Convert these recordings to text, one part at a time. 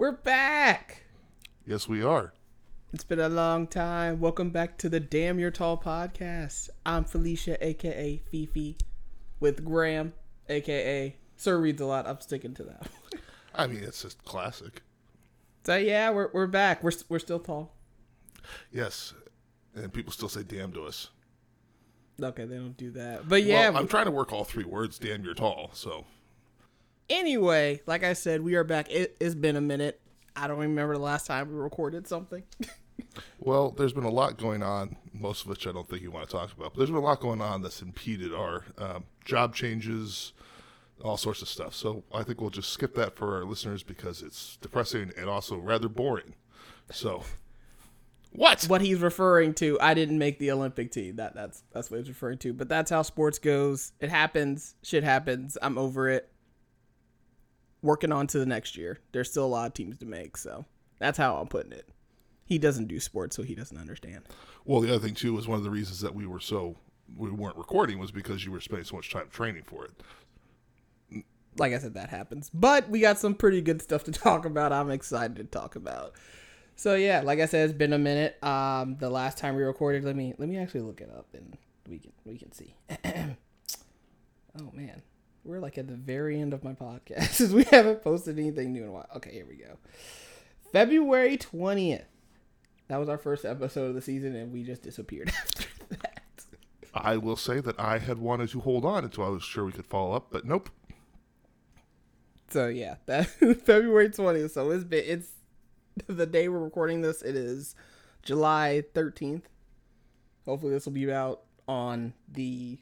We're back. Yes, we are. It's been a long time. Welcome back to the Damn You're Tall podcast. I'm Felicia, aka Fifi, with Graham, aka Sir Reads a Lot. I'm sticking to that. I mean, it's just classic. so yeah, we're we're back. We're we're still tall. Yes, and people still say "damn" to us. Okay, they don't do that. But yeah, well, I'm trying to work all three words. Damn, you're tall. So anyway, like I said, we are back. It, it's been a minute. I don't remember the last time we recorded something. well, there's been a lot going on, most of which I don't think you want to talk about. But there's been a lot going on that's impeded our um, job changes, all sorts of stuff. So I think we'll just skip that for our listeners because it's depressing and also rather boring. So. What? What he's referring to, I didn't make the Olympic team. That that's that's what he's referring to. But that's how sports goes. It happens. Shit happens. I'm over it working on to the next year. There's still a lot of teams to make, so that's how I'm putting it. He doesn't do sports, so he doesn't understand. Well, the other thing too was one of the reasons that we were so we weren't recording was because you were spending so much time training for it. Like I said, that happens. But we got some pretty good stuff to talk about. I'm excited to talk about. So yeah, like I said, it's been a minute. Um, the last time we recorded, let me let me actually look it up and we can we can see. oh man, we're like at the very end of my podcast. we haven't posted anything new in a while. Okay, here we go. February 20th. That was our first episode of the season, and we just disappeared after that. I will say that I had wanted to hold on until I was sure we could follow up, but nope. So yeah, that February 20th. So it's been it's the day we're recording this. It is July 13th. Hopefully this will be out on the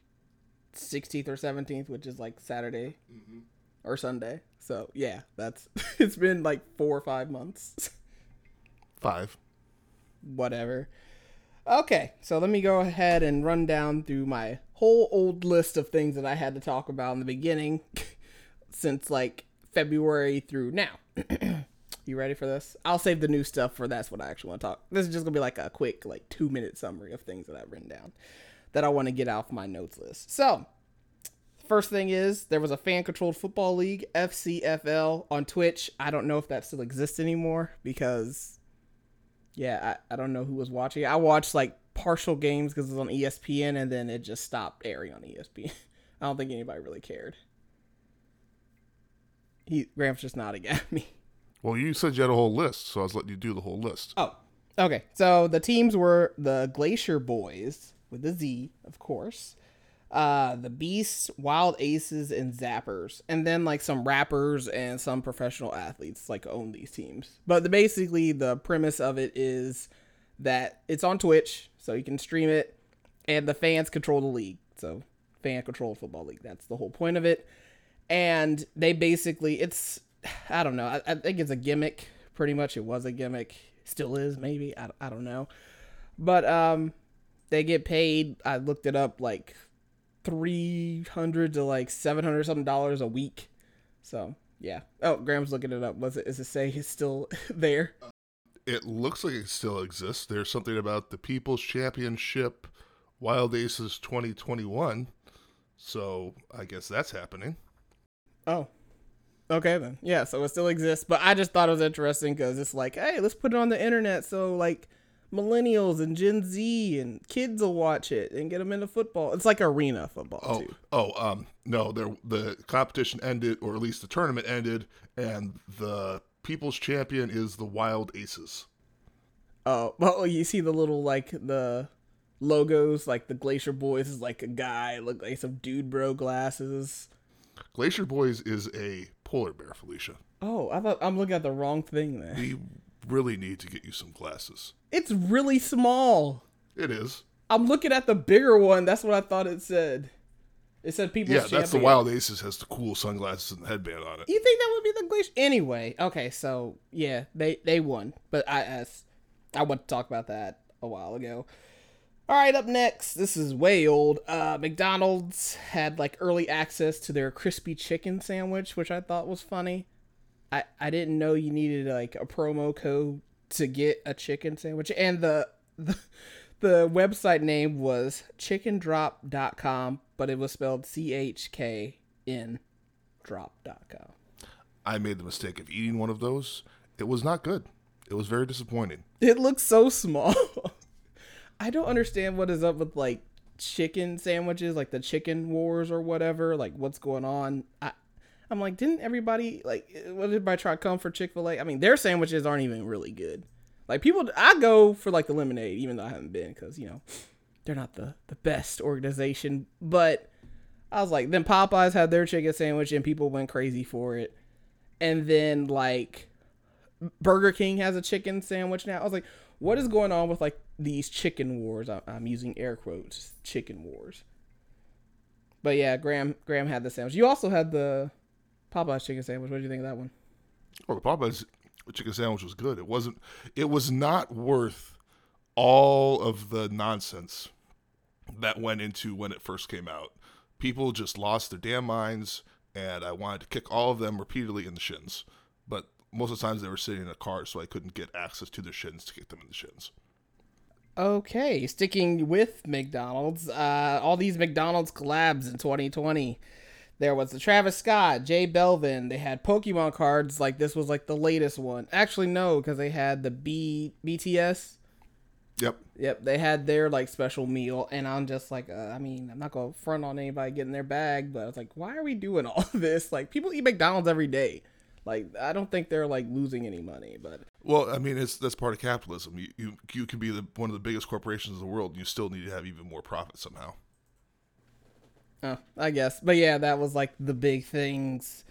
16th or 17th, which is like Saturday mm-hmm. or Sunday. So yeah, that's it's been like four or five months. Five. Whatever. Okay, so let me go ahead and run down through my whole old list of things that I had to talk about in the beginning since like February through now. you ready for this? I'll save the new stuff for that's what I actually want to talk. This is just gonna be like a quick, like two minute summary of things that I've written down that I want to get off my notes list. So, first thing is there was a fan controlled football league, FCFL, on Twitch. I don't know if that still exists anymore because, yeah, I, I don't know who was watching. I watched like partial games because it was on ESPN and then it just stopped airing on ESPN. I don't think anybody really cared. He Graham's just nodding at me. Well, you said you had a whole list, so I was letting you do the whole list. Oh, okay. So the teams were the Glacier Boyz, with a Z, of course. Uh, the Beasts, Wild Aces, and Zappers, and then like some rappers and some professional athletes like own these teams. But the, basically, the premise of it is that it's on Twitch, so you can stream it, and the fans control the league. So fan controlled football league. That's the whole point of it. And they basically, it's I don't know. I, I think it's a gimmick. Pretty much, it was a gimmick. Still is, maybe. I, I don't know. But um, they get paid. I looked it up like three hundred to like seven hundred something dollars a week. So yeah. Oh, Graham's looking it up. Was it? Is it say he's still there? It looks like it still exists. There's something about the People's Championship Wild Aces 2021. So I guess that's happening. Oh, okay then. Yeah, so it still exists. But I just thought it was interesting because it's like, hey, let's put it on the internet so like millennials and Gen Z and kids will watch it and get them into football. It's like arena football oh, too. Oh, um, no, there the competition ended, or at least the tournament ended, and the people's champion is the Wild Aces. Oh, well, you see the little like the logos, like the Glacier Boyz is like a guy, look like some dude bro glasses. Glacier Boyz is a polar bear, Felicia. Oh, I thought I'm looking at the wrong thing there. We really need to get you some glasses. It's really small. It is. I'm looking at the bigger one. That's what I thought it said. It said people. Yeah, that's the Wild Aces has the cool sunglasses and the headband on it. You think that would be the glacier? Anyway, okay, so yeah, they they won, but I as I want to talk about that a while ago. All right, up next, this is way old. Uh, McDonald's had like early access to their crispy chicken sandwich, which I thought was funny. I I didn't know you needed like a promo code to get a chicken sandwich, and the the, the website name was chickendrop.com, but it was spelled C H K N drop.com. I made the mistake of eating one of those, It was not good. It was very disappointing. It looks so small. I don't understand what is up with like chicken sandwiches, like the chicken wars or whatever. Like what's going on? I, I'm like, didn't everybody like? Eh, what did everybody try come for Chick Fil A? I mean, their sandwiches aren't even really good. Like people, I go for like the lemonade, even though I haven't been because you know they're not the the best organization. But I was like, then Popeyes had their chicken sandwich and people went crazy for it, and then like Burger King has a chicken sandwich now. I was like, what is going on with like these chicken wars? I'm using air quotes, chicken wars. But yeah, Graham Graham had the sandwich. You also had the Popeyes chicken sandwich. What do you think of that one? Well, the Popeyes chicken sandwich was good. It wasn't. It was not worth all of the nonsense that went into when it first came out. People just lost their damn minds, and I wanted to kick all of them repeatedly in the shins. But most of the times they were sitting in a car, so I couldn't get access to their shins to kick them in the shins. Okay, sticking with McDonald's, uh, all these McDonald's collabs in 2020. There was the Travis Scott, J Balvin. They had Pokemon cards. Like this was like the latest one. Actually, no, because they had the B BTS. Yep. Yep. They had their like special meal, and I'm just like, uh, I mean, I'm not gonna front on anybody getting their bag, but I was like, why are we doing all this? Like, people eat McDonald's every day. Like, I don't think they're like losing any money, but well, I mean, it's that's part of capitalism. You you you can be the one of the biggest corporations in the world, and you still need to have even more profit somehow. Oh, I guess. But yeah, that was like the big things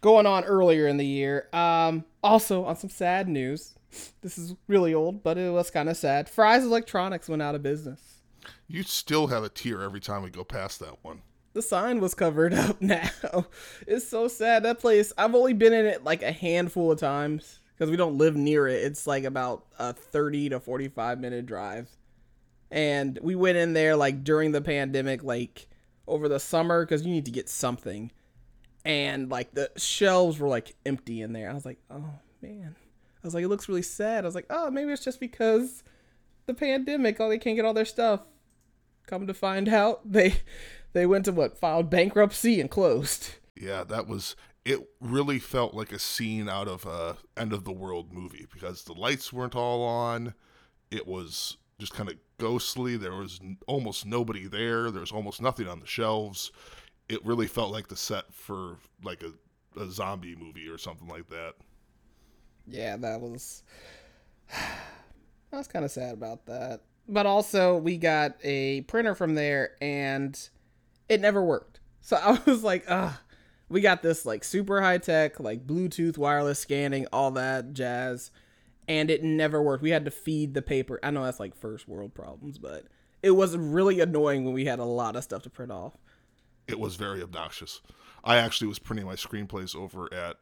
going on earlier in the year. Um, also, on some sad news, this is really old, but it was kind of sad. Fry's Electronics went out of business. You still have a tear every time we go past that one. The sign was covered up now. It's so sad. That place, I've only been in it like a handful of times because we don't live near it. It's like about a 30 to 45 minute drive. And we went in there like during the pandemic, like over the summer because you need to get something. And like the shelves were like empty in there. I was like, oh man. I was like, it looks really sad. I was like, oh, maybe it's just because the pandemic, oh, they can't get all their stuff. Come to find out, they they went to what filed bankruptcy and closed. Yeah, that was. It really felt like a scene out of a end of the world movie because the lights weren't all on. It was just kind of ghostly. There was almost nobody there. There's almost nothing on the shelves. It really felt like the set for like a, a zombie movie or something like that. Yeah, that was. I was kind of sad about that. But also, we got a printer from there and it never worked. So I was like, ah, we got this like super high tech, like Bluetooth wireless scanning, all that jazz and it never worked. We had to feed the paper. I know that's like first world problems, but it was really annoying when we had a lot of stuff to print off. It was very obnoxious. I actually was printing my screenplays over at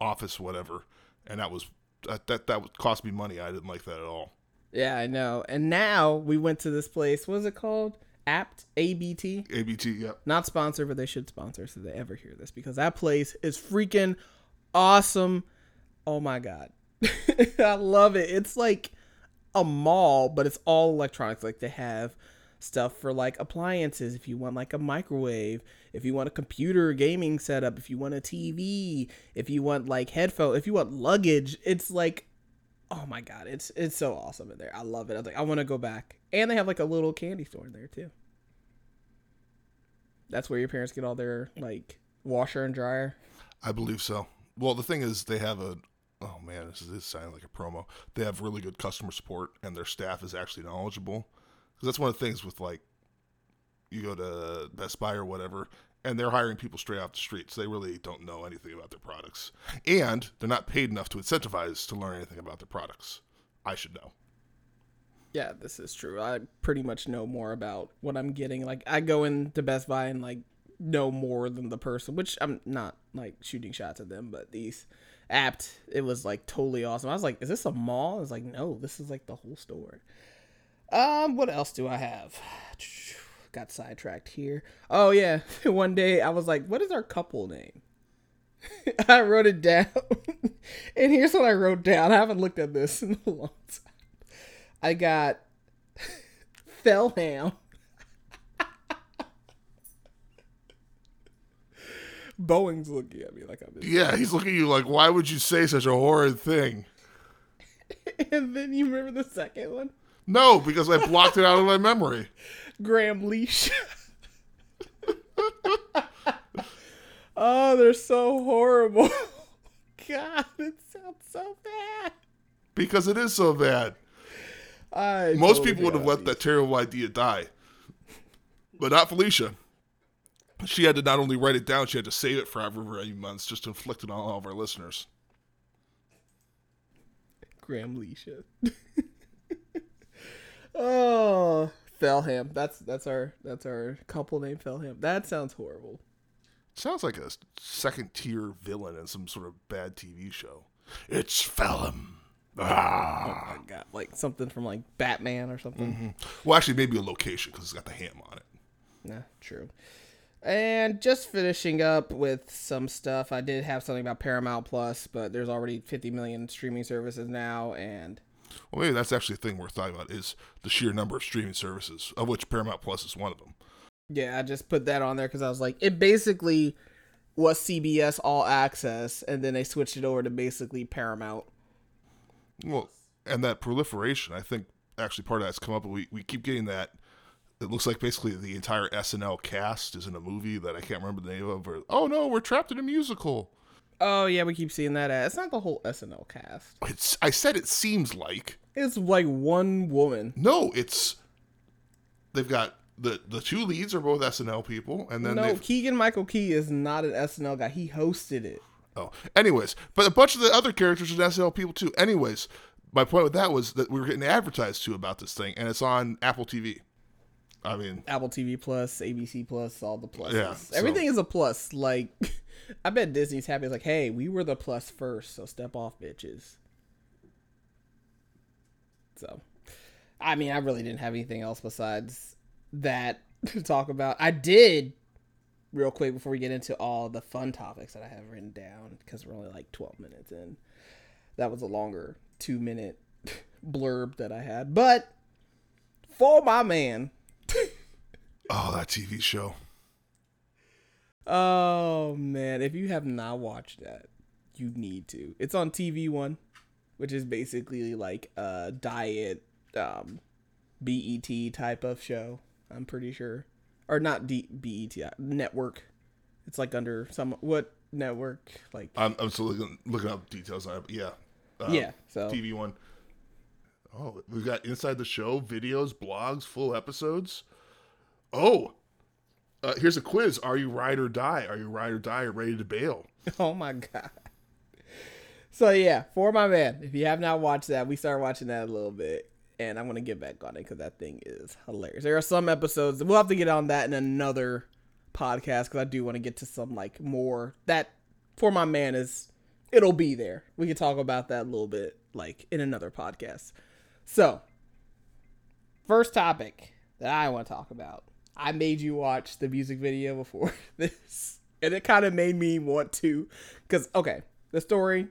Office whatever, and that was that that that would cost me money. I didn't like that at all. Yeah, I know. And now we went to this place. What is it called? Apt ABT. ABT. Yep. Not sponsored, but they should sponsor so they ever hear this because that place is freaking awesome. Oh my god. I love it. It's like a mall, but it's all electronics. Like they have stuff for like appliances if you want like a microwave, if you want a computer gaming setup, if you want a TV, if you want like headphone, if you want luggage. It's like oh my god, it's it's so awesome in there. I love it. I was like I want to go back. And they have like a little candy store in there too. That's where your parents get all their like washer and dryer. I believe so. Well, the thing is, they have a oh man, this is this sounding like a promo. They have really good customer support, and their staff is actually knowledgeable. Because that's one of the things with like, you go to Best Buy or whatever, and they're hiring people straight off the street, so they really don't know anything about their products, and they're not paid enough to incentivize to learn anything about their products. I should know. Yeah, this is true. I pretty much know more about what I'm getting. Like I go into Best Buy and like know more than the person, which I'm not like shooting shots at them, but these apt. It was like totally awesome. I was like, is this a mall? It's like, no, this is like the whole store. Um, what else do I have? Got sidetracked here. Oh yeah, one day I was like, what is our couple name? I wrote it down, and here's what I wrote down. I haven't looked at this in a long time. I got Fellham Boeing's looking at me like I'm. Yeah, he's looking at you like, why would you say such a horrid thing? and then you remember the second one? No, because I blocked it out of my memory. Graham Leash. oh, they're so horrible. God, it sounds so bad. Because it is so bad. I Most totally people would have let that terrible idea die. But not Felicia. She had to not only write it down, she had to save it for however many months just to inflict it on all of our listeners. Graham Leisha. oh, Felham. That's that's our that's our couple name Felham. That sounds horrible. Sounds like a second tier villain in some sort of bad TV show. It's Phelim. Ah. Oh my god, like something from like Batman or something. Well, actually, maybe a location because it's got the ham on it. Nah, true. And just finishing up with some stuff. I did have something about Paramount Plus, but there's already 50 million streaming services now, and Well, maybe that's actually the thing we're talking about is the sheer number of streaming services, of which Paramount Plus is one of them. yeah, I just put that on there because I was like, it basically was CBS All Access, and then they switched it over to basically Paramount. Well, and that proliferation, I think actually part of that's come up. We we keep getting that. It looks like basically the entire SNL cast is in a movie that I can't remember the name of. Or oh no, we're trapped in a musical. Oh yeah, we keep seeing that. Ad. It's not the whole SNL cast. It's I said it seems like It's like one woman. no, it's they've got the the two leads are both SNL people, and then no, Keegan Michael Key is not an SNL guy. He hosted it. Oh, anyways, but a bunch of the other characters are SNL people too. Anyways, my point with that was that we were getting advertised to about this thing, and it's on Apple TV. I mean, Apple TV Plus, ABC Plus, all the pluses. Yeah, so- Everything is a plus. Like, I bet Disney's happy. It's like, hey, we were the plus first, so step off, bitches. So, I mean, I really didn't have anything else besides that to talk about. I did, real quick, before we get into all the fun topics that I have written down, because we're only like 12 minutes in. That was a longer two minute blurb that I had. But, for my man, oh, that TV show. Oh man, if you have not watched that, you need to. It's on TV One, which is basically like a diet um BET type of show. I'm pretty sure, or not D- BET uh, network. It's like under some what network like I'm, I'm still looking, looking up details on it. Yeah, uh, yeah. So TV one. Oh, we've got inside the show videos, blogs, full episodes. Oh, uh, here's a quiz: Are you ride or die? Are you ride or die? Or ready to bail? Oh my god. So yeah, for my man, if you have not watched that, we started watching that a little bit, and I'm gonna get back on it because that thing is hilarious. There are some episodes we'll have to get on that in another podcast because I do want to get to some like more that for my man is it'll be there. We can talk about that a little bit like in another podcast. So, first topic that I want to talk about. I made you watch the music video before this, and it kind of made me want to. Because, okay, the story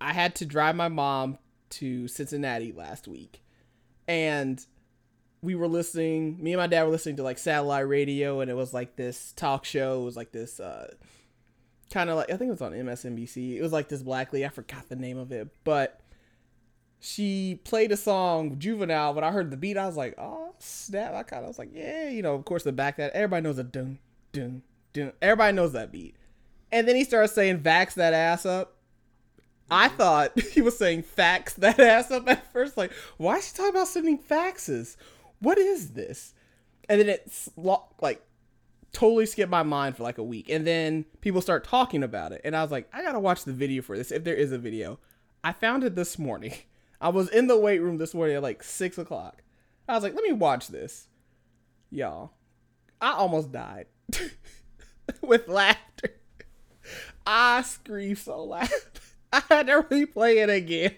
I had to drive my mom to Cincinnati last week, and we were listening, me and my dad were listening to like satellite radio, and it was like this talk show. It was like this, uh, kind of like, I think it was on MSNBC. It was like this black lady, I forgot the name of it, but she played a song juvenile but i heard the beat i was like oh snap. I kind of was like yeah you know of course the back that everybody knows a dun dun dun everybody knows that beat. And then he starts saying vax that ass up. I mm-hmm. thought he was saying fax that ass up at first like why is she talking about sending faxes? What is this? And then it's like totally skipped my mind for like a week. And then people start talking about it. And i was like i gotta watch the video for this if there is a video. I found it this morning I was in the weight room this morning at like six o'clock. I was like, let me watch this. Y'all, I almost died with laughter. I screamed so loud. I had to replay it again.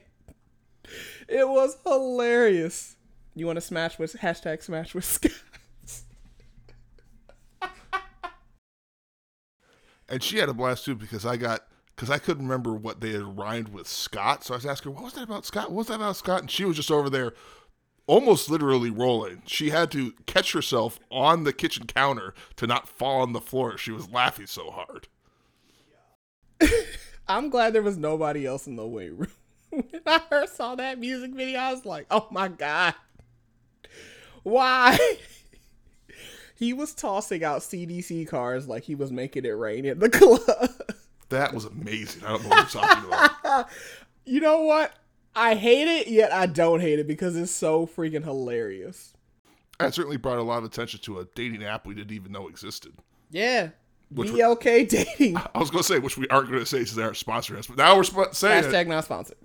It was hilarious. You want to smash with hashtag smash with Scott? And she had a blast too because I got because I couldn't remember what they had rhymed with Scott. So I was asking what was that about Scott? What was that about Scott? And she was just over there almost literally rolling. She had to catch herself on the kitchen counter to not fall on the floor. She was laughing so hard. I'm glad there was nobody else in the weight room. when I first saw that music video, I was like, oh my God. Why? he was tossing out CDC cars like he was making it rain in the club. That was amazing. I don't know what you're talking about. you know what? I hate it, yet I don't hate it because it's so freaking hilarious. That certainly brought a lot of attention to a dating app we didn't even know existed. Yeah. Which BLK dating. I was going to say, which we aren't going to say since they aren't sponsoring us, but now we're sp- saying Hashtag it. not sponsored.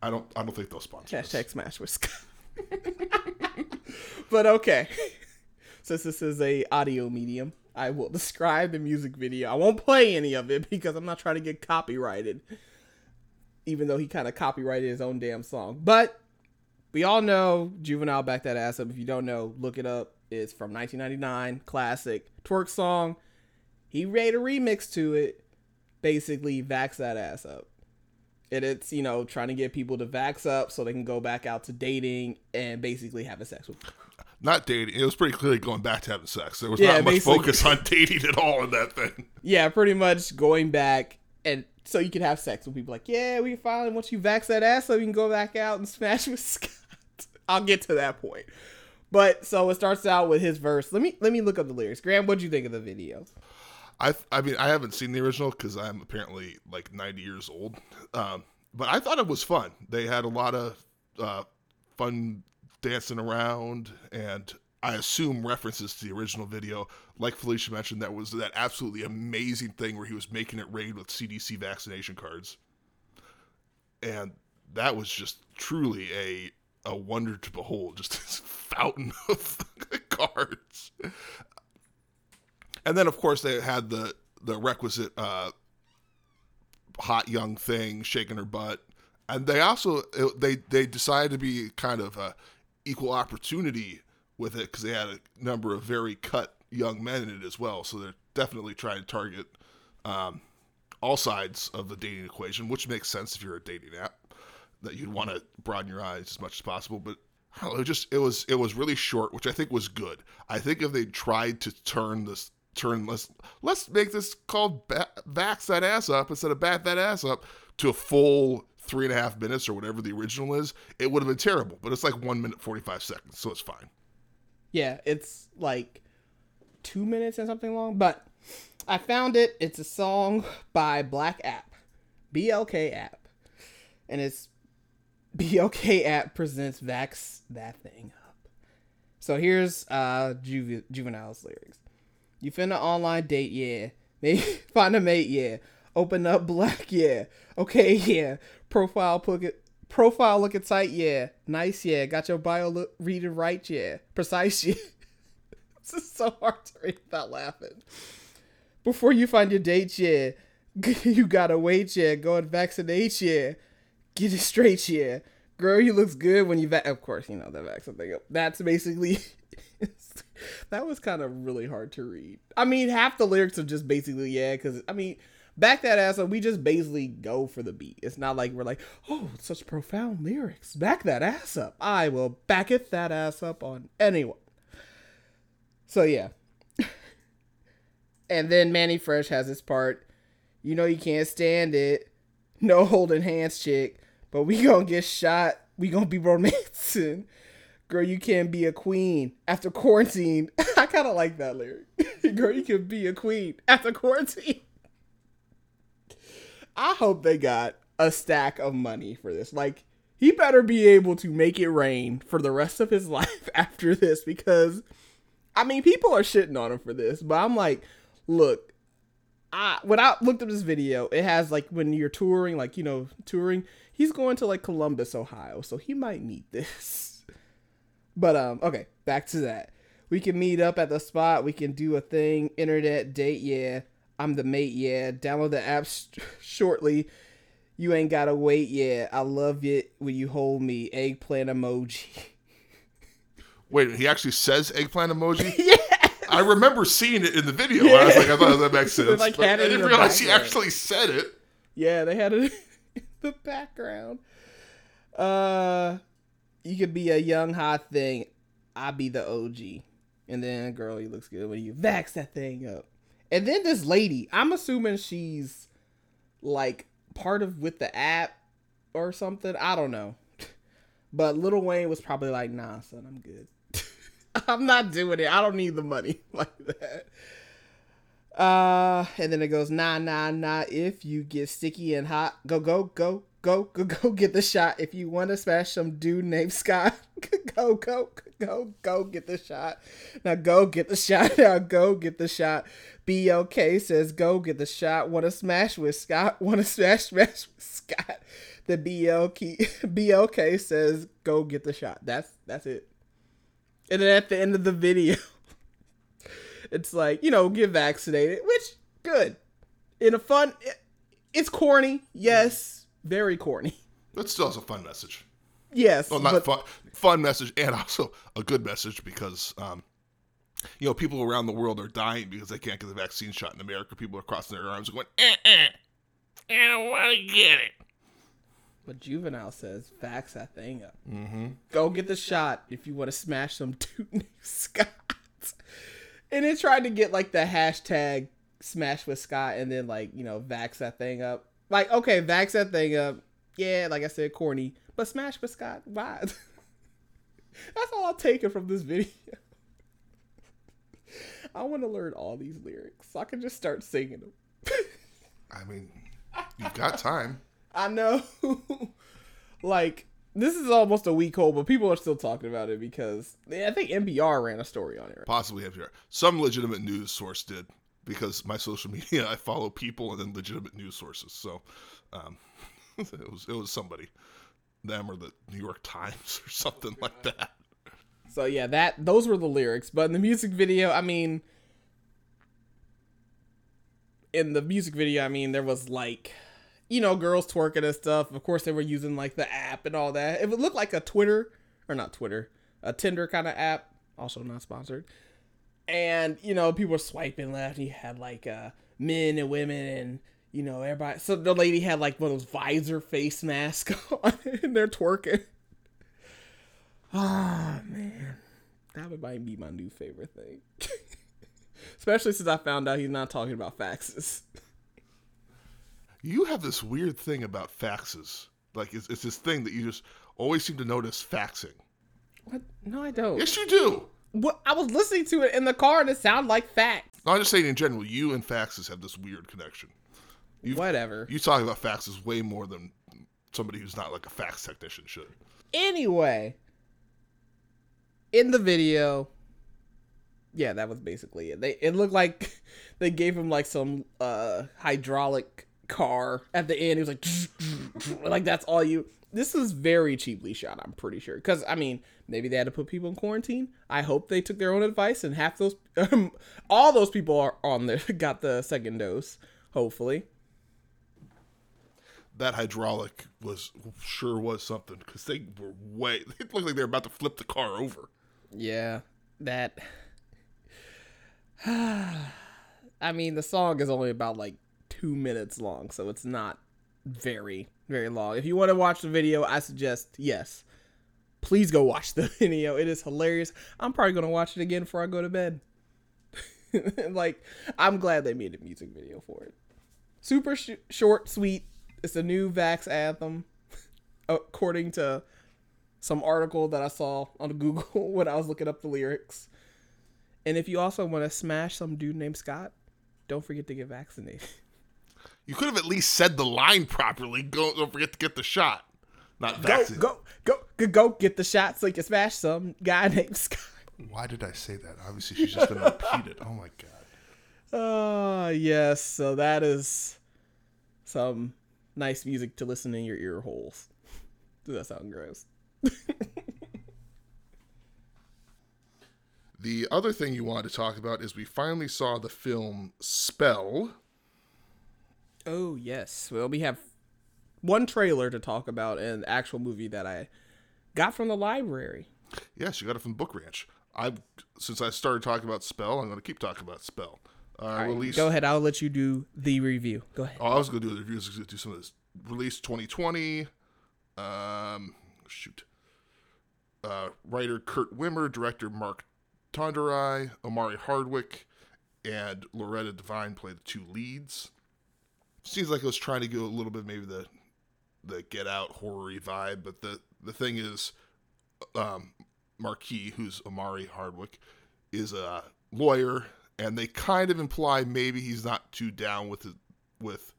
I don't. I don't think they'll sponsor us. Hashtag smash with Scott. but okay. Since this is a audio medium, I will describe the music video. I won't play any of it because I'm not trying to get copyrighted. Even though he kind of copyrighted his own damn song. But we all know Juvenile Back That Ass Up. If you don't know, look it up. It's from 1999, classic twerk song. He made a remix to it, basically vax that ass up. And it's, you know, trying to get people to vax up so they can go back out to dating and basically having sex with. Not dating. It was pretty clearly going back to having sex. There was Yeah, not much focus on dating at all in that thing. Yeah, pretty much going back and so you can have sex with people like, yeah, we finally once you vax that ass so you can go back out and smash with Scott. I'll get to that point. But so it starts out with his verse. Let me let me look up the lyrics. Graham, what'd you think of the video? I I mean I haven't seen the original because I'm apparently like 90 years old. Um, but I thought it was fun. They had a lot of uh, fun dancing around, and I assume references to the original video. Like Felicia mentioned, that was that absolutely amazing thing where he was making it rain with CDC vaccination cards, and that was just truly a a wonder to behold. Just this fountain of cards. And then, of course, they had the the requisite uh, hot young thing shaking her butt, and they also they they decided to be kind of uh, equal opportunity with it because they had a number of very cut young men in it as well. So they're definitely trying to target um, all sides of the dating equation, which makes sense if you're a dating app that you'd want to broaden your eyes as much as possible. But I don't know, it just it was it was really short, which I think was good. I think if they tried to turn this turn let's let's make this called ba- vax that ass up instead of bat that ass up to a full three and a half minutes or whatever the original is, it would have been terrible. But it's like one minute forty five seconds, so it's fine. Yeah, it's like two minutes and something long, but I found it. It's a song by Black App, BLK App, and it's BLK App presents Vax That Thing Up. So here's uh Juve- Juvenile's lyrics. You finna online date, yeah. Maybe find a mate, yeah. Open up black, yeah. Okay, yeah. Profile look it profile looking tight, yeah. Nice, yeah. Got your bio look read and write. yeah. Precise, yeah. this is so hard to read without laughing. Before you find your date, yeah. You gotta wait, yeah. Go and vaccinate, yeah. Get it straight, yeah. Girl, you looks good when you va- Of course, you know the vaccine thing. That's basically. that was kind of really hard to read. I mean, half the lyrics are just basically yeah, because I mean, back that ass up. We just basically go for the beat. It's not like we're like, oh, such profound lyrics. Back that ass up. I will back it that ass up on anyone. So yeah. and then Mannie Fresh has his part. You know you can't stand it. No holding hands, chick. But we gonna get shot. We gonna be romancing. Girl, you can't be a queen after quarantine. I kind of like that lyric. Girl, you can be a queen after quarantine. I hope they got a stack of money for this. Like, he better be able to make it rain for the rest of his life after this because, I mean, people are shitting on him for this, but I'm like, look, I when I looked at this video, it has like when you're touring, like you know, touring. He's going to like Columbus, Ohio, so he might need this. But um, okay, back to that. We can meet up at the spot. We can do a thing. Internet date, yeah. I'm the mate, yeah. Download the app sh- shortly. You ain't gotta wait, yeah. I love it when you hold me. Eggplant emoji. Wait, he actually says eggplant emoji. yeah. I remember seeing it in the video. and I was like, I thought that makes sense. like, I didn't realize he actually said it. Yeah, they had it in the background. Uh, you could be a young hot thing. I be the OG, and then girl, he looks good when you vax that thing up. And then this lady, I'm assuming she's like part of with the app or something. I don't know. But Lil Wayne was probably like, "Nah, son, I'm good. I'm not doing it. I don't need the money like that." Uh, and then it goes, "Nah, nah, nah. If you get sticky and hot, go, go, go, go, go, go, get the shot. If you want to smash some dude named Scott, go, go, go, go, get the shot. Now go get the shot. Now go get the shot. BOK says, go get the shot. Want to smash with Scott? Want to smash, smash with Scott? The BOK, BOK says, go get the shot. That's that's it. And then at the end of the video, it's like, you know, get vaccinated, which good. In a fun, it's corny, yes, very corny. But still has a fun message. Yes, Well, not but fun, fun message, and also a good message because, um, you know, people around the world are dying because they can't get the vaccine shot in America. People are crossing their arms and going, eh, eh, I don't want to get it. But Juvenile says, "Vax that thing up. Mm-hmm. Go get the shot if you want to smash some dude named Scott." And it tried to get like the hashtag smash with Scott, and then like you know vax that thing up. Like okay, vax that thing up. Yeah, like I said, corny, but smash with Scott. Why? That's all I'm taking from this video. I want to learn all these lyrics so I can just start singing them. I mean, you've got time. I know. like this is almost a week old, but people are still talking about it because I think NPR ran a story on it. Possibly your some legitimate news source did because my social media I follow people and then legitimate news sources. So um, it was it was somebody, them or the New York Times or something like that. So yeah, that those were the lyrics. But in the music video, I mean, in the music video, I mean, there was like, you know, girls twerking and stuff. Of course, they were using like the app and all that. It would look like a Twitter or not Twitter, a Tinder kind of app. Also not sponsored. And you know, people were swiping left. And you had like uh, men and women and you know everybody. So the lady had like one of those visor face masks on, and they're twerking. Ah man, that would might be my new favorite thing. Especially since I found out he's not talking about faxes. You have this weird thing about faxes. Like it's, it's this thing that you just always seem to notice faxing. What? No, I don't. Yes, you do. What? I was listening to it in the car and it sounded like fax. No, I'm just saying in general, you and faxes have this weird connection. You Whatever. you talk about faxes way more than somebody who's not like a fax technician should. Anyway, in the video, yeah, that was basically it. They it looked like they gave him like some uh hydraulic car at the end. He was like, like that's all you. This is very cheaply shot. I'm pretty sure because I mean maybe they had to put people in quarantine. I hope they took their own advice and half those, um, all those people are on there got the second dose. Hopefully, That hydraulic was sure was something because they were way. They looked like they were about to flip the car over. Yeah, that. I mean, the song is only about like two minutes long, so it's not very, very long. If you want to watch the video, I suggest yes. Please go watch the video. It is hilarious. I'm probably gonna watch it again before I go to bed. like, I'm glad they made a music video for it. Super sh- short, sweet. It's a new Vax anthem, according to some article that I saw on Google when I was looking up the lyrics. And if you also want to smash some dude named Scott, don't forget to get vaccinated. You could have at least said the line properly. Go, don't forget to get the shot. Not Go, vaccine. go, go, go, go get the shot so you can smash some guy named Scott. Why did I say that? Obviously, she's just going to repeat it. Oh my god. Oh, yes. So that is some nice music to listen in your ear holes. Does that sound gross? The other thing you wanted to talk about is we finally saw the film Spell. Oh, yes. Well, we have one trailer to talk about and actual movie that I got from the library. Yes, you got it from Book Ranch. I since I started talking about Spell, I'm going to keep talking about Spell. Uh, All right, released. Go ahead. I'll let you do the review. Go ahead. Oh, I was going to do the reviews. I do some of this. Released 2020. Um, shoot. Uh, writer Kurt Wimmer, director Mark Tonderai, Omari Hardwick, and Loretta Devine play the two leads. seems like it was trying to go a little bit maybe the the Get Out horror vibe, but the the thing is, um, Marquis, who's Omari Hardwick, is a lawyer, and they kind of imply maybe he's not too down with it, with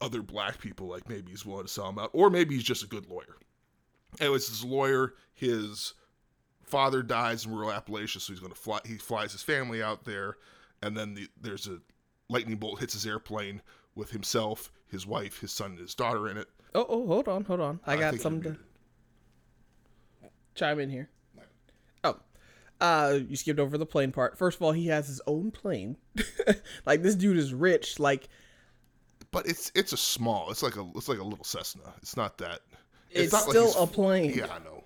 other black people, like maybe he's willing to sell him out, or maybe he's just a good lawyer. Anyways, his lawyer, his father dies in rural Appalachia, so he's going to fly. He flies his family out there, and then the, there's a lightning bolt hits his airplane with himself, his wife, his son, and his daughter in it. Oh, oh, hold on, hold on. I, got something to chime in here. Oh, uh, you skipped over the plane part. First of all, he has his own plane. like this dude is rich. Like but it's it's a small. It's like a it's like a little Cessna. It's not that. It's, not still he's- a plane. Yeah, I know.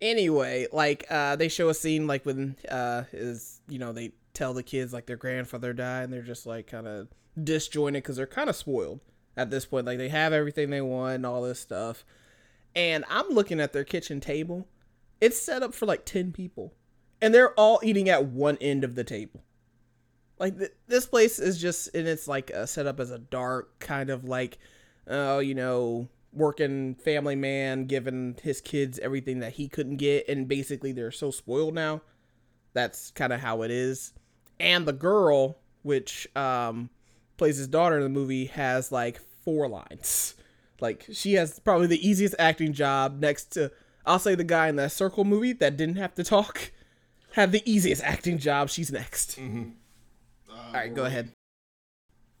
anyway, like uh they show a scene like when uh is you know they tell the kids like their grandfather died and they're just like kind of disjointed because they're kind of spoiled at this point. Like they have everything they want and all this stuff. And I'm looking at their kitchen table. It's set up for like 10 people. And they're all eating at one end of the table. Like th- this place is just and it's like uh, set up as a dark kind of like oh, you know, working family man giving his kids everything that he couldn't get and basically they're so spoiled now. That's kind of how it is. And the girl which um plays his daughter in the movie has like four lines. Like she has probably the easiest acting job next to I'll say the guy in that circle movie that didn't have to talk had the easiest acting job. She's next. All right, go ahead.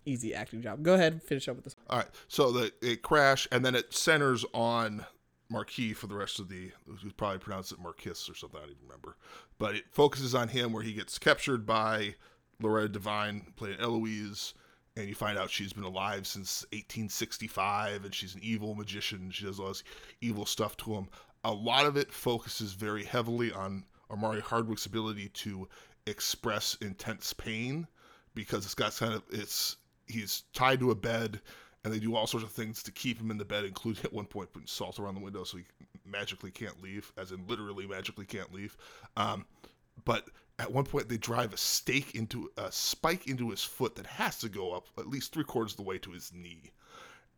Easy acting job. Go ahead, finish up with this. All right. So the it crash and then it centers on Marquis for the rest of the. We probably pronounce it Marquis or something. I don't even remember. But it focuses on him where he gets captured by Loretta Devine, playing Eloise, and you find out she's been alive since 1865 and she's an evil magician. She does all this evil stuff to him. A lot of it focuses very heavily on Omari Hardwick's ability to express intense pain because it's got kind of it's he's tied to a bed and they do all sorts of things to keep him in the bed, including at one point putting salt around the window so he magically can't leave, as in literally magically can't leave. Um, but at one point they drive a stake into a spike into his foot that has to go up at least three quarters of the way to his knee,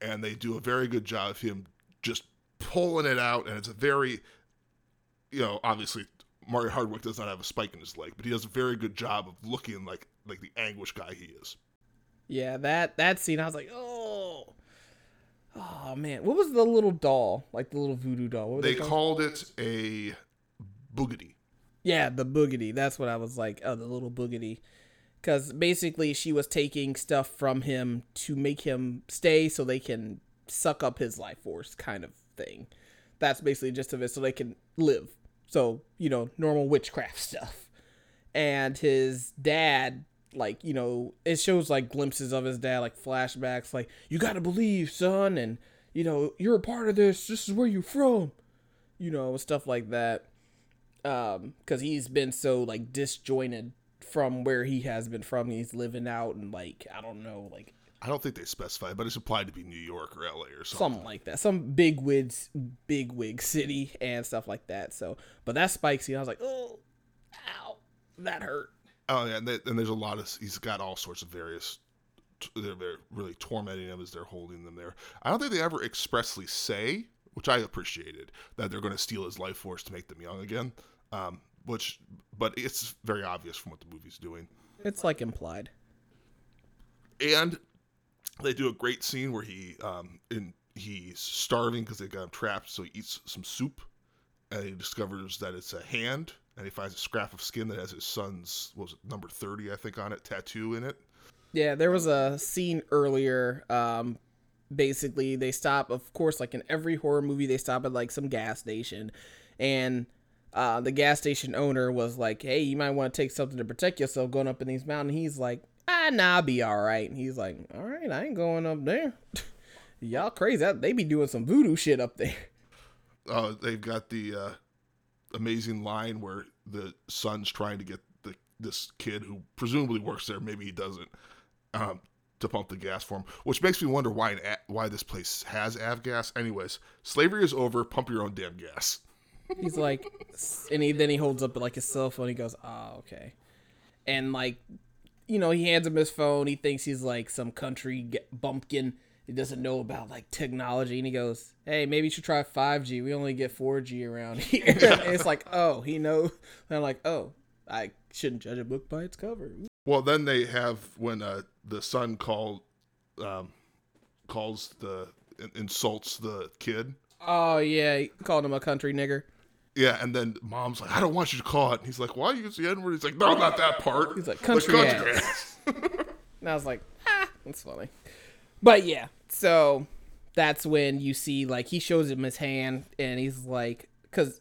and they do a very good job of him just pulling it out, and it's a very, you know, obviously. Mario Hardwick does not have a spike in his leg, but he does a very good job of looking like like the anguish guy he is. Yeah, that that scene, I was like, oh, oh man, what was the little doll, like the little voodoo doll? What were They called? it a boogity. Yeah, the boogity. That's what I was like. Oh, the little boogity. Because basically, she was taking stuff from him to make him stay, so they can suck up his life force, kind of thing. That's basically just of it, so they can live. So you know, normal witchcraft stuff. And his dad, like you know, it shows like glimpses of his dad, like flashbacks, like you got to believe, son, and you know, you're a part of this. This is where you're from. You know, stuff like that um because he's been so like disjointed from where he has been from he's living out and like i don't know like I don't think they specify, but it's implied to be New York or LA or something. something like that some big wigs big wig city and stuff like that so but that spike scene i was like oh ow that hurt Oh yeah, and, they, and there's a lot of he's got all sorts of various. They're, they're really tormenting him as they're holding them there. I don't think they ever expressly say, which I appreciated, that they're going to steal his life force to make them young again. Um, which, but it's very obvious from what the movie's doing. it's like implied and they do a great scene where he um in he's starving because they got him trapped so he eats some soup and he discovers that it's a hand and he finds a scrap of skin that has his son's what was it number 30 i think on it tattoo in it Yeah, there was a scene earlier. Um, basically, they stop, of course, like in every horror movie, they stop at like some gas station, and uh, the gas station owner was like, "Hey, you might want to take something to protect yourself going up in these mountains." He's like, "Ah, nah, I'll be all right." And he's like, "All right, I ain't going up there. Y'all crazy? They be doing some voodoo shit up there." uh, they've got the uh, amazing line where the son's trying to get the this kid who presumably works there maybe he doesn't um, to pump the gas for him which makes me wonder why an why this place has avgas anyways slavery is over pump your own damn gas He's like, and he then he holds up like his cell phone. He goes, "Oh, okay," and like you know, he hands him his phone. He thinks he's like some country bumpkin. He doesn't know about like technology, and he goes, "Hey, maybe you should try 5G. We only get 4G around here." it's like, oh, he knows. And I'm like, oh, I shouldn't judge a book by its cover. Well, then they have when uh, the son called um, calls the insults the kid. Oh yeah, he called him a country nigger. Yeah, and then mom's like, I don't want you to call it. And he's like, Why you use the N word? He's like, No, not that part. He's like, country, country ass. and I was like, ah, that's funny. But yeah, so that's when you see like he shows him his hand, and he's like, because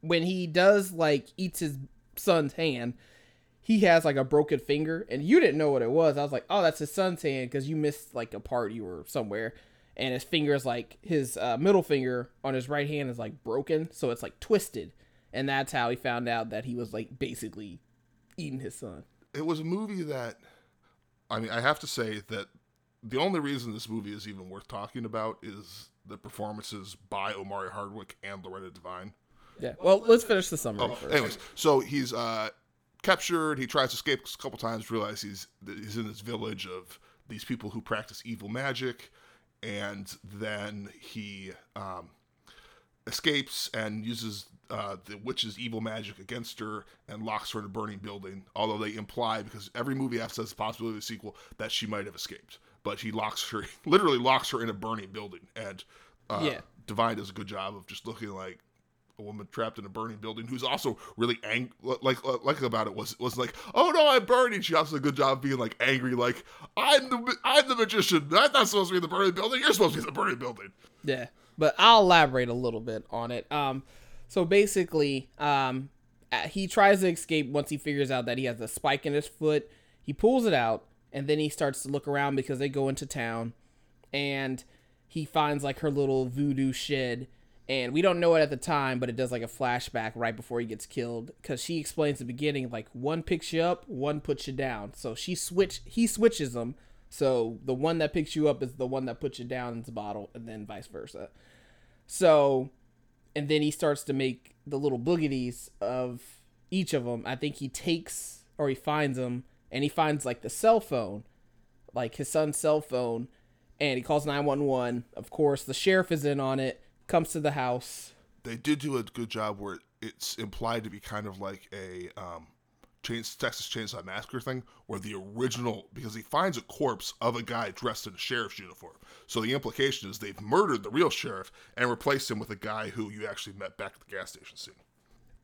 when he does like eats his son's hand, he has like a broken finger, and you didn't know what it was. I was like, oh, that's his son's hand because you missed like a part you were somewhere and his finger is like his uh, middle finger on his right hand is like broken, so it's like twisted, and that's how he found out that he was like basically eating his son. It was a movie that, I mean, I have to say that the only reason this movie is even worth talking about is the performances by Omari Hardwick and Loretta Devine. Yeah. Well, let's finish the summary oh, first. Anyways, so he's uh, captured. He tries to escape a couple times. Realizes he's he's in this village of these people who practice evil magic and then he um, escapes and uses uh, the witch's evil magic against her and locks her in a burning building. Although they imply, because every movie after says the possibility of a sequel, that she might have escaped. But he locks her, literally locks her in a burning building. And uh, yeah. Devine does a good job of just looking like a woman trapped in a burning building who's also really angry like like about it was was like oh no i'm burning. She also did a good job being like angry like i'm the i'm the magician. I'm not supposed to be in the burning building. You're supposed to be in the burning building. Yeah. But i'll elaborate a little bit on it. Um so basically um he tries to escape once he figures out that he has a spike in his foot. He pulls it out and then he starts to look around because they go into town and he finds like her little voodoo shed and we don't know it at the time, but it does like a flashback right before he gets killed because she explains the beginning like one picks you up, one puts you down. So she switch, he switches them. So the one that picks you up is the one that puts you down in the bottle, and then vice versa. So, and then he starts to make the little boogies of each of them. I think he takes or he finds them, and he finds like the cell phone, like his son's cell phone, and he calls nine one one. Of course, the sheriff is in on it comes to the house. They did do a good job where it's implied to be kind of like a um, Chains, Texas Chainsaw Massacre thing, where the original because he finds a corpse of a guy dressed in a sheriff's uniform. So the implication is they've murdered the real sheriff and replaced him with a guy who you actually met back at the gas station scene.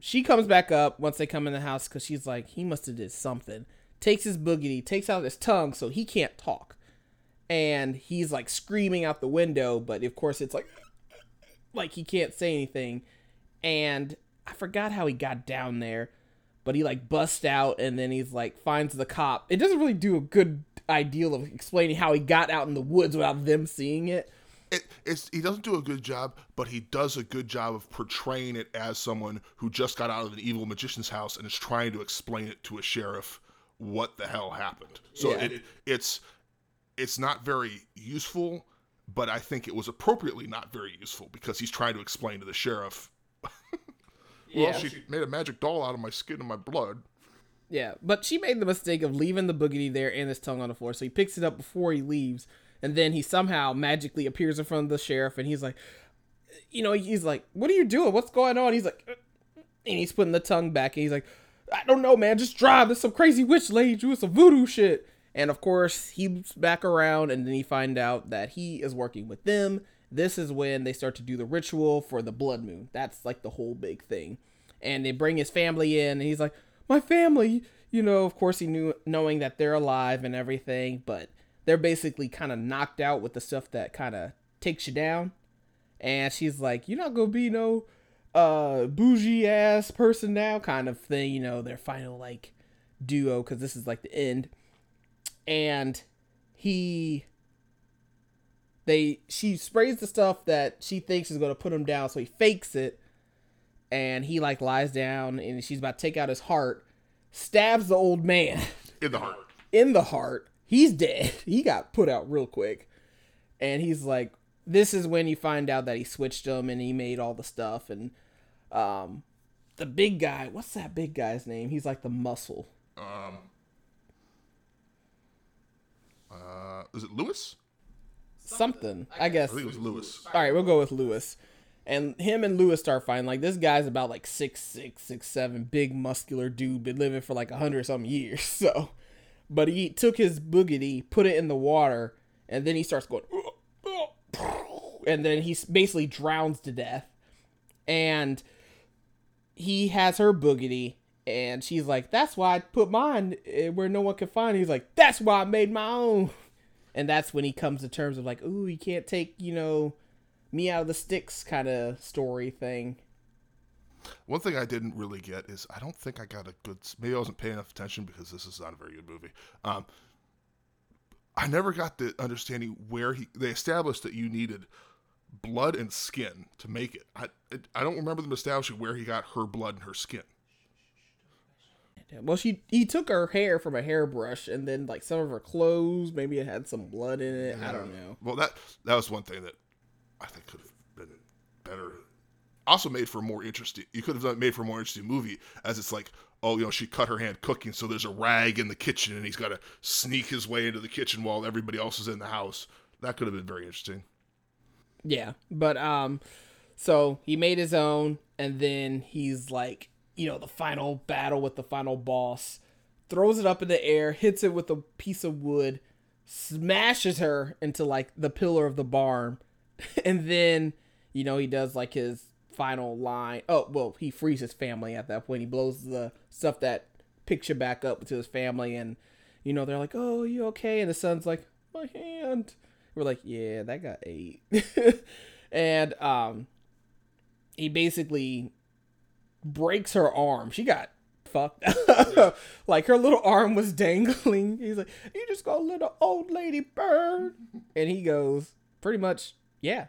She comes back up once they come in the house because she's like, he must have did something. Takes his boogity, takes out his tongue so he can't talk, and he's like screaming out the window. But of course, it's like like he can't say anything. And I forgot how he got down there, but he like busts out and then he's like finds the cop. It doesn't really do a good ideal of explaining how he got out in the woods without them seeing it. It, it's he doesn't do a good job, but he does a good job of portraying it as someone who just got out of an evil magician's house and is trying to explain it to a sheriff what the hell happened. So yeah. it, it's it's not very useful but I think it was appropriately not very useful because he's trying to explain to the sheriff. well, yeah. she made a magic doll out of my skin and my blood. Yeah, but she made the mistake of leaving the boogity there and his tongue on the floor, so he picks it up before he leaves, and then he somehow magically appears in front of the sheriff, and he's like, you know, he's like, "What are you doing? What's going on?" He's like, and he's putting the tongue back, and he's like, "I don't know, man. Just drive. There's some crazy witch lady doing some voodoo shit." And of course, he's back around, and then he find out that he is working with them. This is when they start to do the ritual for the blood moon. That's like the whole big thing. And they bring his family in, and he's like, "My family." You know, of course, he knew knowing that they're alive and everything, but they're basically kind of knocked out with the stuff that kind of takes you down. And she's like, "You're not gonna be no uh bougie ass person now," kind of thing. You know, their final like duo because this is like the end. And he they she sprays the stuff that she thinks is going to put him down so he fakes it. And he like lies down and she's about to take out his heart stabs the old man. In the heart. In the heart. He's dead. He got put out real quick. And he's like this is when you find out that he switched them and he made all the stuff and um the big guy what's that big guy's name he's like the muscle um Uh, is it Lewis? Something, I guess. I think it was Lewis. All right, we'll go with Lewis. And him and Lewis start fighting. Like this guy's about like six six, six seven, big muscular dude, been living for like a hundred some years. So, but he took his boogity, put it in the water, and then he starts going, and then he basically drowns to death. And he has her boogity, and she's like, "That's why I put mine eh, where no one can find." It. He's like, "That's why I made my own." And that's when he comes to terms of like, "Ooh, you can't take you know." me out of the sticks kind of story thing. One thing I didn't really get is I don't think I got a good. Maybe I wasn't paying enough attention because this is not a very good movie. Um, I never got the understanding where he. They established that you needed blood and skin to make it. I I don't remember them establishing where he got her blood and her skin. Well, she he took her hair from a hairbrush, and then like some of her clothes, maybe it had some blood in it. Yeah. I don't know. Well, that that was one thing that I think could have been better. Also made for more interesting. You could have done made for a more interesting movie, as it's like, oh, you know, she cut her hand cooking, so there's a rag in the kitchen, and he's got to sneak his way into the kitchen while everybody else is in the house. That could have been very interesting. Yeah, but um, so he made his own, and then he's like, you know, the final battle with the final boss, throws it up in the air, hits it with a piece of wood, smashes her into like the pillar of the barn and then you know he does like his final line. Oh well, he frees his family at that point. He blows the stuff that picture back up to his family, and you know they're like, "Oh, you okay?" And the son's like, "My hand." We're like, "Yeah, that got ate." and um, he basically breaks her arm. She got fucked. like her little arm was dangling. He's like, "You just got a little old lady bird," and he goes, pretty much yeah.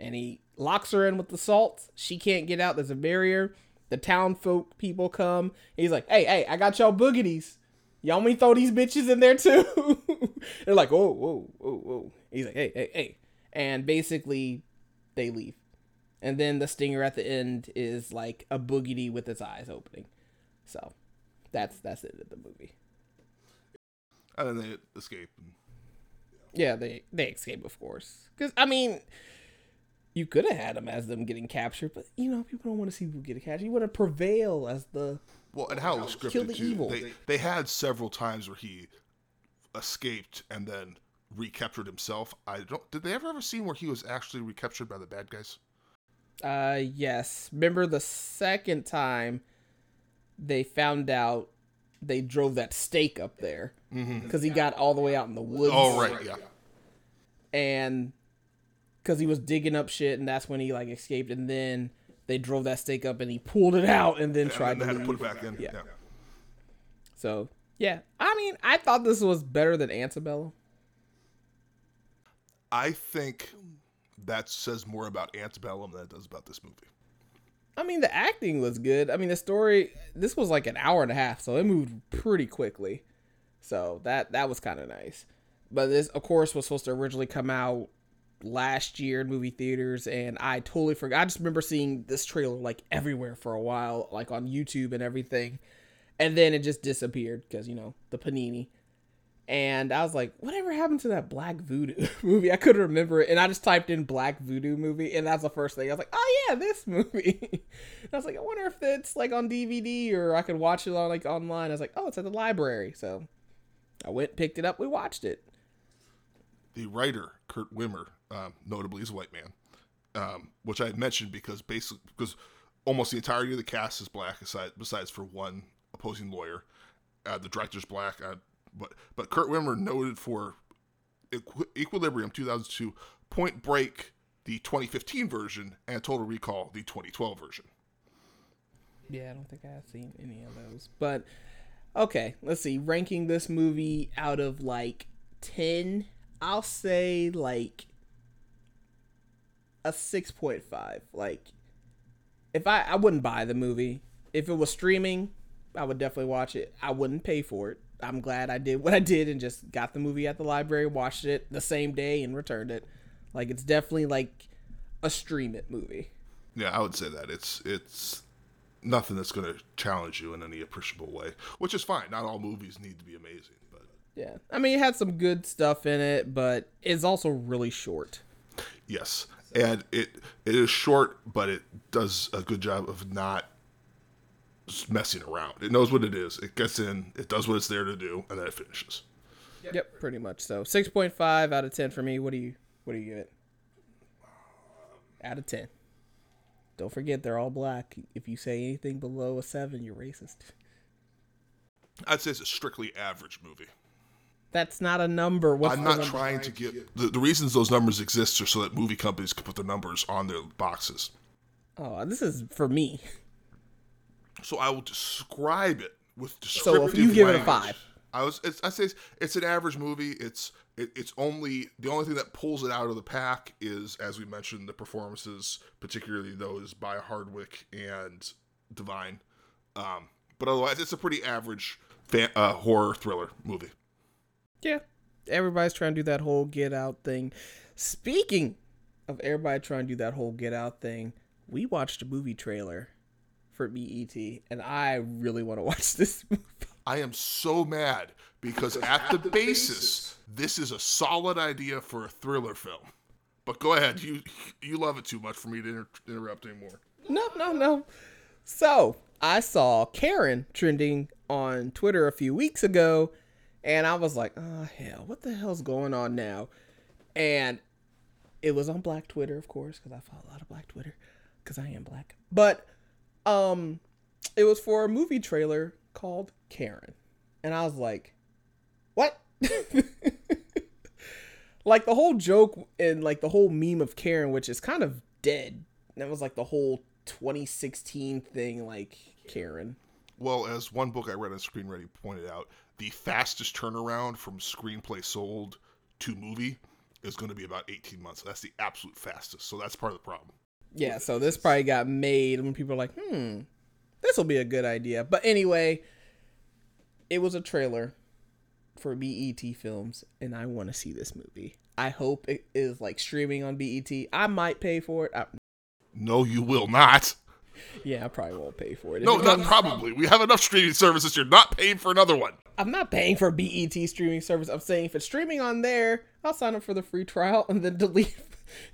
And he locks her in with the salt. She can't get out. There's a barrier. The town folk people come. He's like, hey, hey, I got y'all boogities. Y'all me throw these bitches in there too? They're like, whoa, whoa, whoa, whoa. He's like, hey, hey, hey. And basically, they leave. And then the stinger at the end is like a boogity with its eyes opening. So that's that's it of the movie. And then they escape. Yeah, they they escape, of course. Because I mean, you could have had them as them getting captured, but you know, people don't want to see people get captured. You want to prevail as the well, and how it was scripted the too. Evil. They they had several times where he escaped and then recaptured himself. I don't. Did they ever have a scene where he was actually recaptured by the bad guys? Uh, yes. Remember the second time they found out they drove that stake up there because mm-hmm. he got all the way out in the woods. Oh right, yeah. And because he was digging up shit, and that's when he like escaped, and then they drove that stake up, and he pulled it out, and then yeah, tried and to, to put it back in. Yeah. yeah. So yeah, I mean, I thought this was better than Antebellum. I think that says more about Antebellum than it does about this movie. I mean, the acting was good. I mean, the story. This was like an hour and a half, so it moved pretty quickly. So that that was kind of nice. But this, of course, was supposed to originally come out last year in movie theaters, and I totally forgot. I just remember seeing this trailer like everywhere for a while, like on YouTube and everything, and then it just disappeared because you know the panini and I was like, whatever happened to that Black Voodoo movie? I couldn't remember it, and I just typed in Black Voodoo movie, and that's the first thing I was like, oh yeah, this movie. and I was like, I wonder if it's like on DVD or I could watch it on like online. I was like, oh, it's at the library, so I went, picked it up, we watched it. The writer Kurt Wimmer, um, notably, is a white man, um, which I had mentioned because basically because almost the entirety of the cast is black, aside besides for one opposing lawyer. Uh, the director's black. Uh, but but Kurt Wimmer noted for Equ- Equilibrium 2002, Point Break the 2015 version, and Total Recall the 2012 version. Yeah, I don't think I've seen any of those. But okay, let's see. Ranking this movie out of like 10, I'll say like a 6.5. Like if I I wouldn't buy the movie. If it was streaming, I would definitely watch it. I wouldn't pay for it. I'm glad I did what I did and just got the movie at the library, watched it the same day, and returned it. Like it's definitely like a stream it movie. Yeah, I would say that it's it's nothing that's going to challenge you in any appreciable way, which is fine. Not all movies need to be amazing, but Yeah, I mean, it had some good stuff in it, but it's also really short. Yes, and it it is short, but it does a good job of not messing around. It knows what it is. It gets in. It does what it's there to do, and then it finishes. Yep, pretty much. So six point five out of ten for me. What do you what do you give it? Out of ten. Don't forget they're all black. If you say anything below a seven, you're racist. I'd say it's a strictly average movie. That's not a number. What's I'm not trying to get the, the reasons those numbers exist are so that movie companies can put their numbers on their boxes. Oh, this is for me. So I will describe it with descriptive. So if you give it a five. I was it's, I say it's, it's an average movie. It's it, it's only the only thing that pulls it out of the pack is as we mentioned the performances, particularly those by Hardwick and Devine. Um, but otherwise, it's a pretty average fan, uh, horror thriller movie. Yeah. Everybody's trying to do that whole get out thing. Speaking of everybody trying to do that whole get out thing, we watched a movie trailer for BET, and I really want to watch this movie. I am so mad because at the basis, this is a solid idea for a thriller film. But go ahead, you you love it too much for me to inter- interrupt anymore. No, no, no. So I saw Karen trending on Twitter a few weeks ago, and I was like, oh, hell, what the hell's going on now? And it was on Black Twitter, of course, because I follow a lot of Black Twitter, because I am black. But um, it was for a movie trailer called Karen. And I was like, what? like the whole joke and like the whole meme of Karen, which is kind of dead. That was like the whole 2016 thing, like Karen. Well, as one book I read on Screen Ready pointed out, the fastest turnaround from screenplay sold to movie is going to be about 18 months. That's the absolute fastest. So that's part of the problem. Yeah, so this probably got made when people are like, hmm, this will be a good idea. But anyway, it was a trailer for BET films, and I want to see this movie. I hope it is like streaming on BET. I might pay for it. I, No, you will not. Yeah, I probably won't pay for it. If No, it not comes- probably. We have enough streaming services. You're not paying for another one. I'm not paying for BET streaming service. I'm saying if it's streaming on there, I'll sign up for the free trial and then delete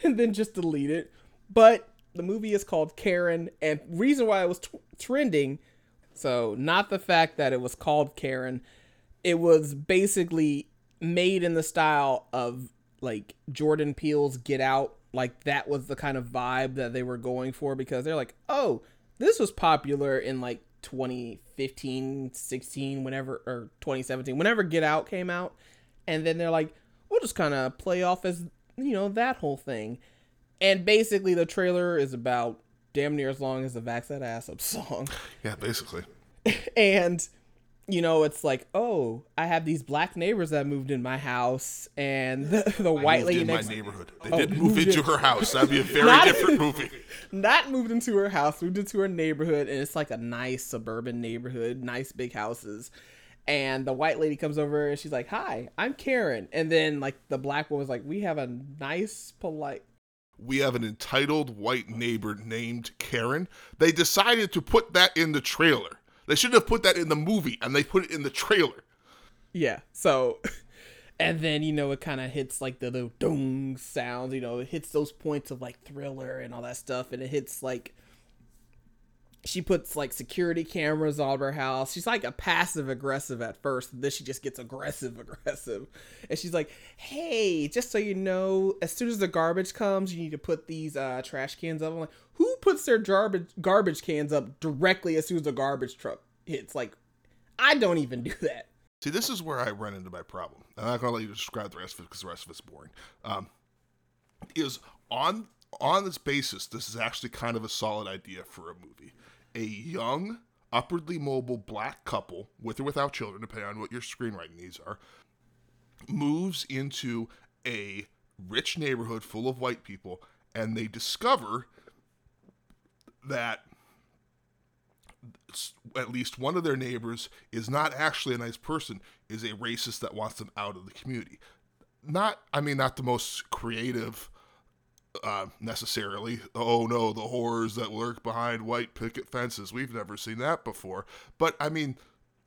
and then just delete it. But the movie is called Karen and reason why it was t- trending so not the fact that it was called Karen, it was basically made in the style of like Jordan Peele's Get Out. Like that was the kind of vibe that they were going for because they're like, "Oh, this was popular in like 2015, 16, whenever or 2017, whenever Get Out came out." And then they're like, "We'll just kind of play off as, you know, that whole thing." And basically the trailer is about damn near as long as the Vax That Ass Up song Yeah, basically. and you know it's like oh i have these black neighbors that moved in my house and the, the white Moved lady in my neighborhood. They Oh, didn't move into in- her house. That'd be a very Not- different movie. not moved into her house moved into her neighborhood and it's like a nice suburban neighborhood nice big houses and the white lady comes over and she's like hi i'm karen and then like the black one was like we have a nice polite we have an entitled white neighbor named Karen. They decided to put that in the trailer. They shouldn't have put that in the movie, and they put it in the trailer. Yeah. So, and then you know it kind of hits like the little dong sounds. You know, it hits those points of like thriller and all that stuff, and it hits like she puts like security cameras all over her house. She's like a passive aggressive at first, and then she just gets aggressive aggressive, and she's like, "Hey, just so you know, as soon as the garbage comes, you need to put these uh, trash cans up." I'm like, "Who puts their garbage garbage cans up directly as soon as the garbage truck hits?" Like, I don't even do that. See, this is where I run into my problem. I'm not to let you describe the rest of it because the rest of it's boring. Um, is on on this basis, this is actually kind of a solid idea for a movie. A young, upwardly mobile black couple, with or without children, depending on what your screenwriting needs are, moves into a rich neighborhood full of white people, and they discover that at least one of their neighbors is not actually a nice person, is a racist that wants them out of the community. Not, I mean, not the most creative uh, necessarily. Oh no, the horrors that lurk behind white picket fences. We've never seen that before. But I mean,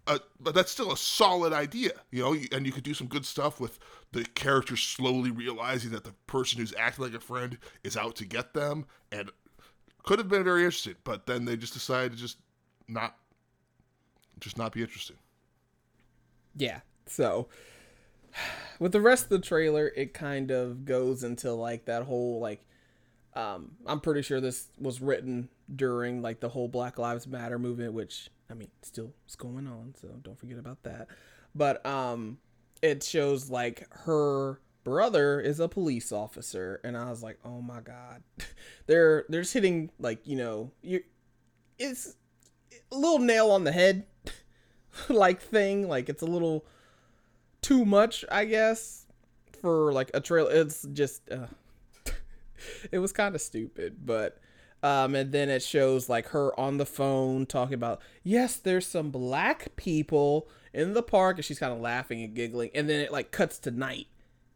uh, but that's still a solid idea, you know. And you could do some good stuff with the characters slowly realizing that the person who's acting like a friend is out to get them, and could have been very interesting. But then they just decided to just not, just not be interesting. Yeah. So with the rest of the trailer, it kind of goes into like that whole like um I'm pretty sure this was written during like the whole Black Lives Matter movement, which I mean still is going on, so don't forget about that. But um it shows like her brother is a police officer. And I was like, "Oh my god." they're they're just hitting like, you know, you it's a little nail on the head like thing, like it's a little too much, I guess, for like a trailer. It's just uh, it was kind of stupid, but um, and then it shows like her on the phone talking about yes, there's some black people in the park, and she's kind of laughing and giggling, and then it like cuts to night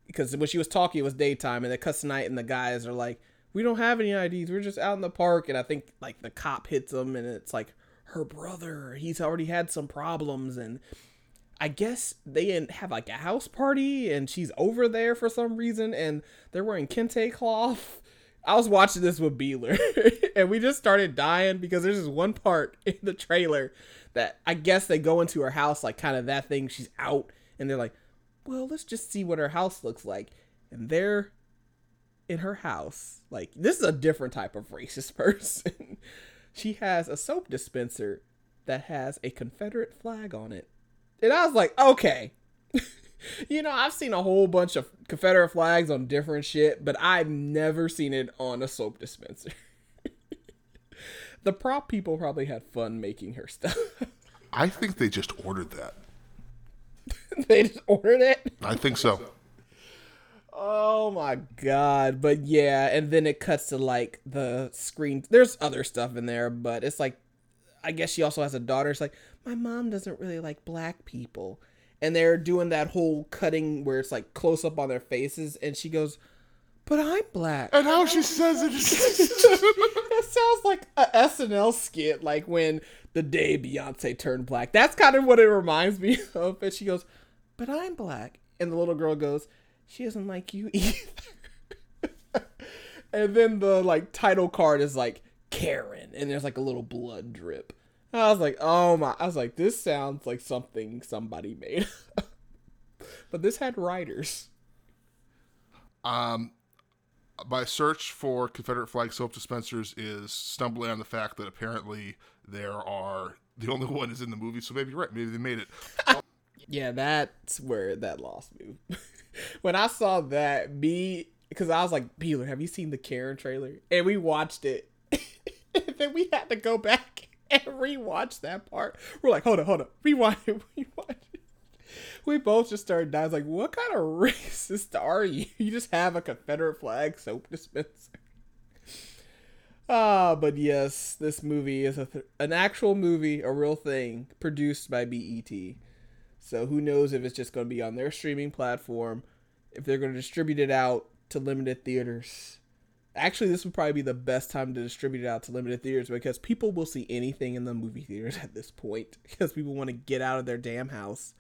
because when she was talking, it was daytime, and it cuts to night, and the guys are like, "We don't have any IDs, we're just out in the park," and I think like the cop hits them, and it's like her brother, he's already had some problems, and I guess they have like a house party and she's over there for some reason and they're wearing kente cloth. I was watching this with Beeler and we just started dying because there's this one part in the trailer that I guess they go into her house like kind of that thing. She's out and they're like, well, let's just see what her house looks like. And they're in her house. Like, this is a different type of racist person. she has a soap dispenser that has a Confederate flag on it and I was like, okay. you know, I've seen a whole bunch of Confederate flags on different shit, but I've never seen it on a soap dispenser. the prop people probably had fun making her stuff. I think they just ordered that. they just ordered it? I think so. Oh my god. But yeah, and then it cuts to like the screen. There's other stuff in there, but it's like I guess she also has a daughter. It's like, my mom doesn't really like black people. And they're doing that whole cutting where it's like close up on their faces. And she goes, but I'm black. And how she says it it sounds like a SNL skit, like when the day Beyonce turned black. That's kind of what it reminds me of. And she goes, but I'm black. And the little girl goes, she doesn't like you either. and then the like title card is like Karen, and there's like a little blood drip. I was like, oh my! I was like, this sounds like something somebody made. but this had writers. Um, my search for Confederate flag soap dispensers is stumbling on the fact that apparently there are the only one is in the movie. So maybe you're right. Maybe they made it. Yeah, that's where that lost me. when I saw that, me because I was like, Beeler, have you seen the Karen trailer? And we watched it, and then we had to go back and rewatch that part. We're like, hold on, hold on, rewind it, rewind it. We both just started dying. Like, what kind of racist are you? You just have a Confederate flag soap dispenser. Ah, uh, but yes, this movie is a th- an actual movie, a real thing, produced by BET. So who knows if it's just going to be on their streaming platform, if they're going to distribute it out to limited theaters Actually, this would probably be the best time to distribute it out to limited theaters because people will see anything in the movie theaters at this point because people want to get out of their damn house.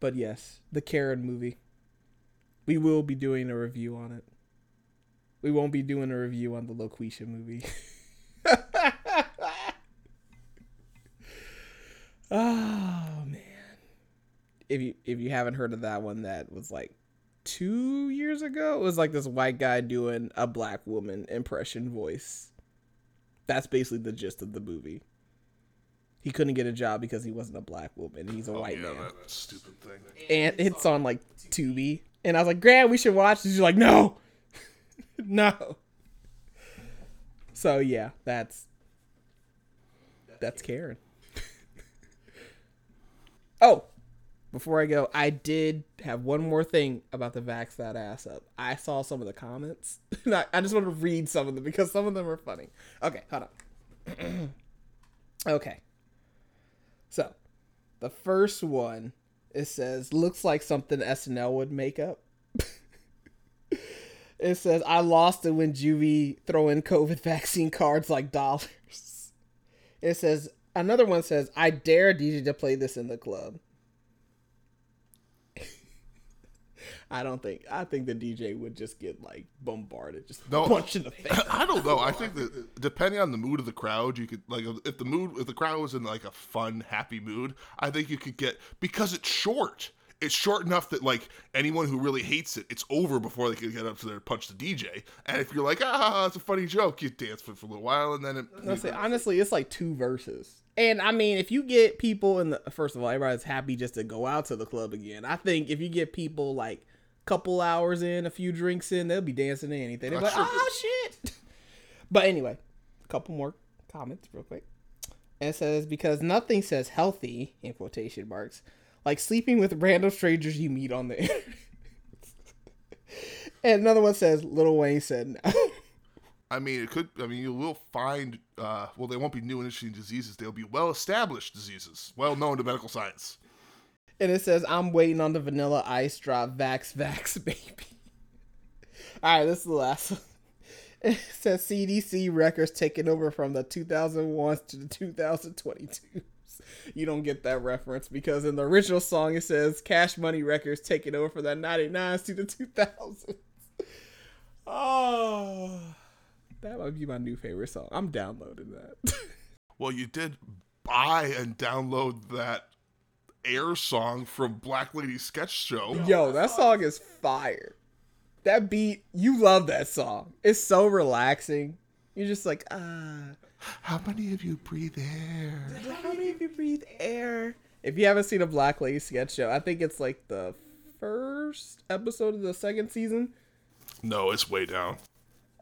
But yes, the Karen movie. We will be doing a review on it. We won't be doing a review on the Loqueesha movie. man. Ah. If you if you haven't heard of that one that was like two years ago. It was like this white guy doing a black woman impression voice. That's basically the gist of the movie. He couldn't get a job because he wasn't a black woman. He's a oh, white yeah, man. That stupid thing. And it's on like Tubi. And I was like, Grant, we should watch this. She's like, no. no. So yeah, that's that's Karen. oh, before I go, I did have one more thing about the Vax That Ass Up. I saw some of the comments. I, just want to read some of them because some of them are funny. Okay, hold on. okay. So, the first one, it says, looks like something SNL would make up. it says, I lost it when Juvie throw in COVID vaccine cards like dollars. It says, Another one says, "I dare DJ to play this in the club." I don't think. I think the DJ would just get like bombarded, just No. punch in the face. I don't know. I think that depending on the mood of the crowd, you could like if the mood if the crowd was in like a fun, happy mood, I think you could get because it's short. It's short enough that like anyone who really hates it, it's over before they can get up to there and punch the DJ. And if you're like, ah, it's a funny joke, you dance for, for a little while, and then it, Let's say honestly, it's like two verses. And I mean, if you get people in the first of all, everybody's happy just to go out to the club again. I think if you get people like a couple hours in, a few drinks in, they'll be dancing to anything. They're like, oh shit. But anyway, a couple more comments real quick. And it says because nothing says healthy in quotation marks like sleeping with random strangers you meet on the internet. and another one says Lil Wayne said no. I mean, it could. I mean, you will find. Uh, well, they won't be new and interesting diseases. They'll be well-established diseases, well known to medical science. And it says, I'm waiting on the vanilla ice drop. Vax, vax, baby. All right, this is the last one. It says CDC records taking over from the 2001s to the 2022s. You don't get that reference because in the original song it says Cash Money Records taking over from the 99s to the 2000s. Oh, that might be my new favorite song. I'm downloading that. Well, you did buy and download that Air song from Black Lady Sketch Show. Yo, that song is fire. That beat, you love that song. It's so relaxing. You're just like, ah. How many of you breathe air? How many of you breathe air? If you haven't seen a Black Lady sketch show, I think it's like the first episode of the second season. No, it's way down.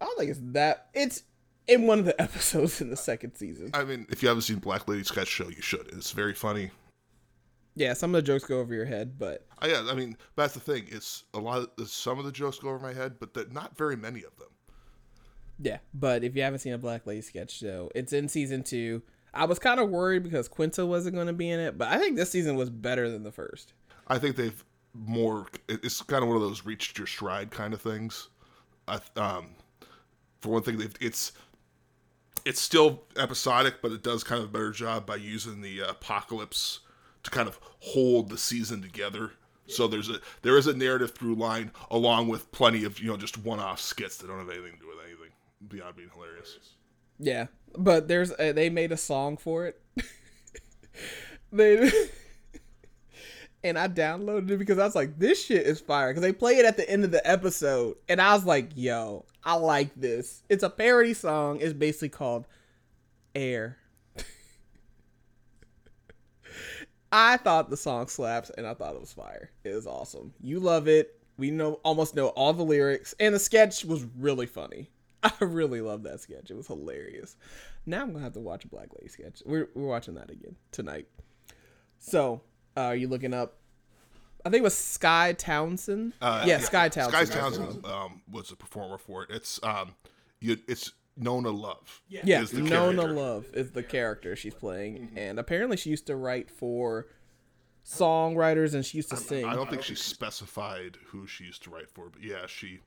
I don't think it's that. It's in one of the episodes in the second season. I mean, if you haven't seen Black Lady Sketch Show, you should. It's very funny. Yeah, some of the jokes go over your head, but I, yeah, I mean, that's the thing. It's a lot. Of, some of the jokes go over my head, but not very many of them. yeah. But if you haven't seen a Black Lady sketch show, it's in season two. I was kind of worried because Quinta wasn't going to be in it, but I think this season was better than the first. I think they've more. It's kind of one of those reached your stride kind of things. I, um, for one thing, it's it's still episodic, but it does kind of a better job by using the uh, apocalypse to kind of hold the season together. So there's a there is a narrative through line along with plenty of you know just one off skits that don't have anything to do with anything beyond being hilarious. Yeah, but there's a, they made a song for it. they and I downloaded it because I was like, this shit is fire. Because they play it at the end of the episode, and I was like, yo, I like this. It's a parody song. It's basically called Air. I thought the song slaps, and I thought it was fire. It was awesome. You love it. We know almost know all the lyrics, and the sketch was really funny. I really love that sketch. It was hilarious. Now I'm gonna have to watch a Black Lady sketch. We're we're watching that again tonight. So, uh, are you looking up? I think it was Skye Townsend. Uh, yeah, Skye Townsend. Skye Townsend um, was a performer for it. It's um, you, it's Nona Love. Yeah, is the Nona character. Love is the character she's playing, and apparently she used to write for songwriters, and she used to sing. I don't think she specified who she used to write for, but yeah, she.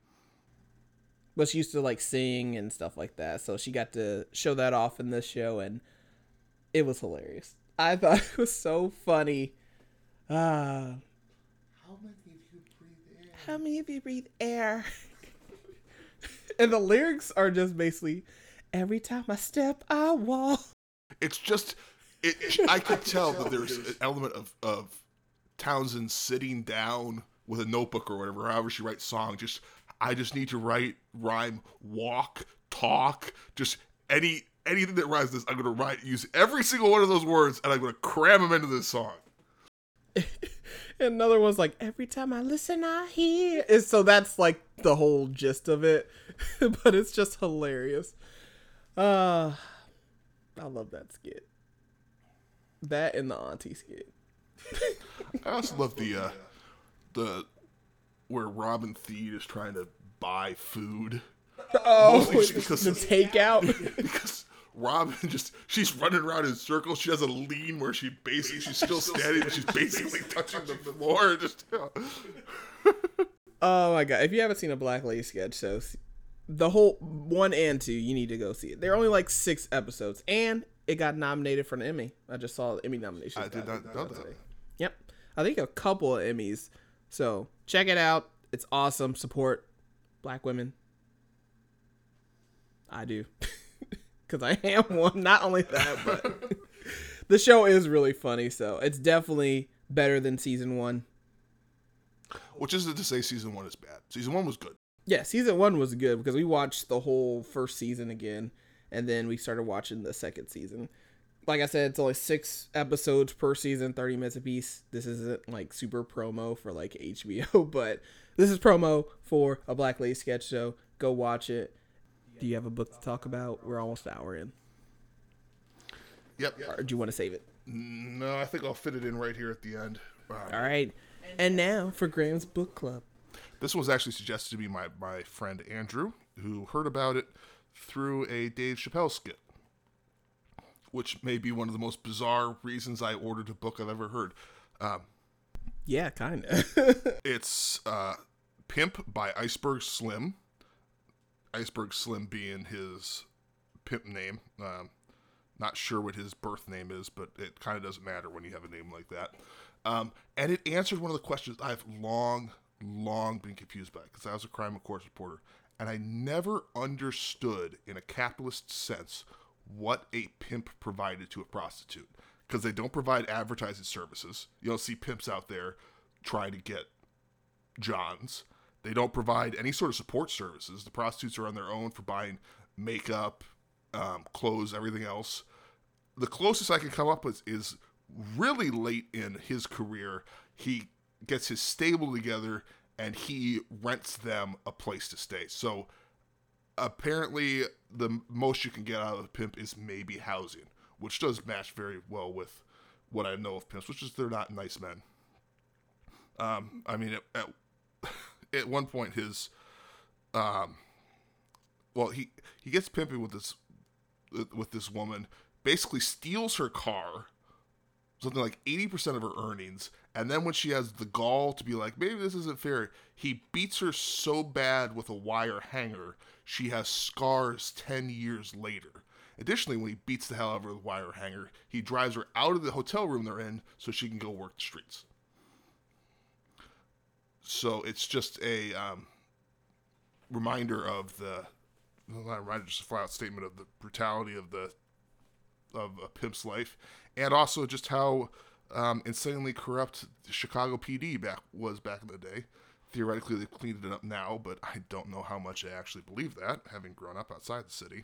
but she used to like sing and stuff like that. So she got to show that off in this show, and it was hilarious. I thought it was so funny. Ah, How many of you breathe air? how many of you breathe air? and the lyrics are just basically, every time I step, I walk. It's just, it. I could tell that there's an element of of Townsend sitting down with a notebook or whatever, however she writes songs. Just, I just need to write rhyme, walk, talk, just any anything that rhymes this. I'm gonna write, use every single one of those words, and I'm gonna cram them into this song. And another one's like, every time I listen, I hear. And so that's like the whole gist of it. but it's just hilarious. Uh, I love that skit. That and the auntie skit. I also love the uh the where Robin Thede is trying to buy food Oh, because- the takeout. because Robin just she's running around in circles. She has a lean where she basically she's still standing and she's basically touching the floor. Just oh my god! If you haven't seen a Black Lady sketch, so the whole one and two, you need to go see it. They're only like six episodes, and it got nominated for an Emmy. I just saw the Emmy nominations. I did not know that. Yep. I think a couple of Emmys. So check it out. It's awesome. Support black women. I do. Because I am one. Not only that, but the show is really funny. So it's definitely better than season one. Which isn't to say season one is bad. Season one was good. Yeah, season one was good because we watched the whole first season again. And then we started watching the second season. Like I said, it's only six episodes per season, 30 minutes apiece. This isn't like super promo for like HBO, but this is promo for a Black Lady sketch show. Go watch it. Do you have a book to talk about? We're almost an hour in. Yep. Or do you want to save it? No, I think I'll fit it in right here at the end. Um, All right. And now for Graham's book club. This was actually suggested to me by my friend Andrew, who heard about it through a Dave Chappelle skit, which may be one of the most bizarre reasons I ordered a book I've ever heard. Um, Yeah, kind of. it's uh, Pimp by Iceberg Slim. Iceberg Slim being his pimp name. Um, not sure what his birth name is, but it kind of doesn't matter when you have a name like that. Um, and it answered one of the questions I've long, long been confused by because I was a crime and course reporter, and I never understood in a capitalist sense what a pimp provided to a prostitute because they don't provide advertising services. You don't see pimps out there trying to get Johns. They don't provide any sort of support services. The prostitutes are on their own for buying makeup, um, clothes, everything else. The closest I can come up with is really late in his career. He gets his stable together and he rents them a place to stay. So apparently, the most you can get out of a pimp is maybe housing, which does match very well with what I know of pimps, which is they're not nice men. Um, I mean, at one point, his, um, well, he he gets pimping with this with this woman, basically steals her car, something like eighty percent of her earnings, and then when she has the gall to be like, maybe this isn't fair, he beats her so bad with a wire hanger, she has scars ten years later. Additionally, when he beats the hell out of her with a wire hanger, he drives her out of the hotel room they're in so she can go work the streets. So it's just a um, reminder of the not just a flat out statement of the brutality of the of a pimp's life, and also just how um, insanely corrupt Chicago PD back was back in the day. Theoretically, they've cleaned it up now, but I don't know how much I actually believe that, having grown up outside the city.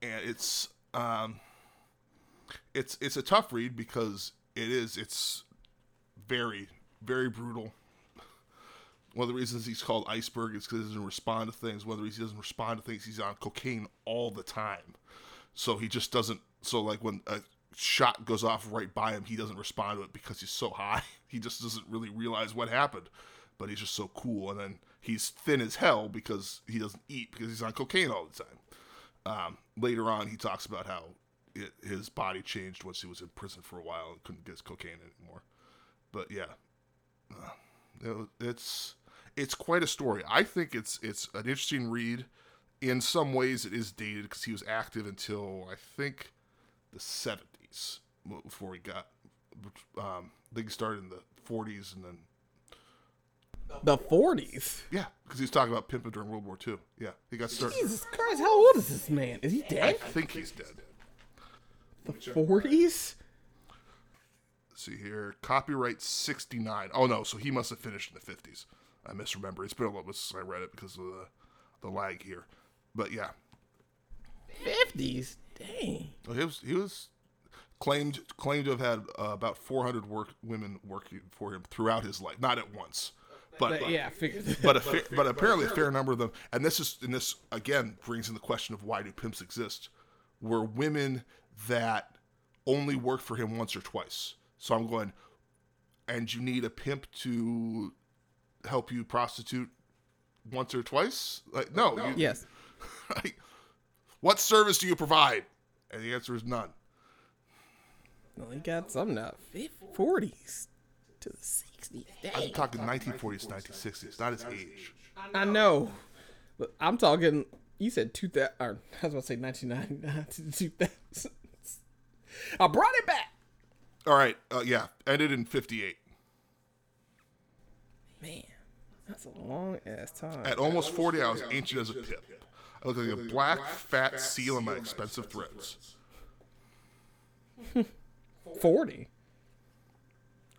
And it's um, it's it's a tough read because it is it's very very brutal. One of the reasons he's called Iceberg is because he doesn't respond to things. One of the reasons he doesn't respond to things, he's on cocaine all the time. So he just doesn't. So like when a shot goes off right by him, he doesn't respond to it because he's so high. He just doesn't really realize what happened. But he's just so cool. And then he's thin as hell because he doesn't eat because he's on cocaine all the time. Um, later on, he talks about how it, his body changed once he was in prison for a while and couldn't get his cocaine anymore. But yeah, uh, it, it's it's quite a story. I think it's it's an interesting read. In some ways, it is dated because he was active until I think the seventies before he got. Um, I think he started in the forties and then The 40s. yeah, because he was talking about pimping during World War II. Yeah, he got started. Jesus Christ, how old is this man? Is he dead? I think he's dead. The 40s? See here, copyright sixty nine. Oh no, so he must have finished in the fifties. I misremember. It's been a little bit since I read it because of the the lag here. But yeah, 50s? Dang. He was he was claimed claimed to have had uh, about 400 work women working for him throughout his life, not at once, but But, yeah, figured. but a fa- but apparently a fair number of them. And this is and this again brings in the question of why do pimps exist? Were women that only worked for him once or twice. So I'm going, and you need a pimp to help you prostitute once or twice? Like no, you, yes. Right? What service do you provide? And the answer is none. Well, he got some now. 40s to the 60s. I'm talking 1940s, 1960s, not his age. I know. But I'm talking you said two thousand. Or I was about to say nineteen ninety nine to two thousand. I brought it back. All right. Uh, yeah. Ended in 58. Man, that's a long ass time. At almost 40, I was ancient as a pip. I look like a black, fat seal in my expensive threads. Forty.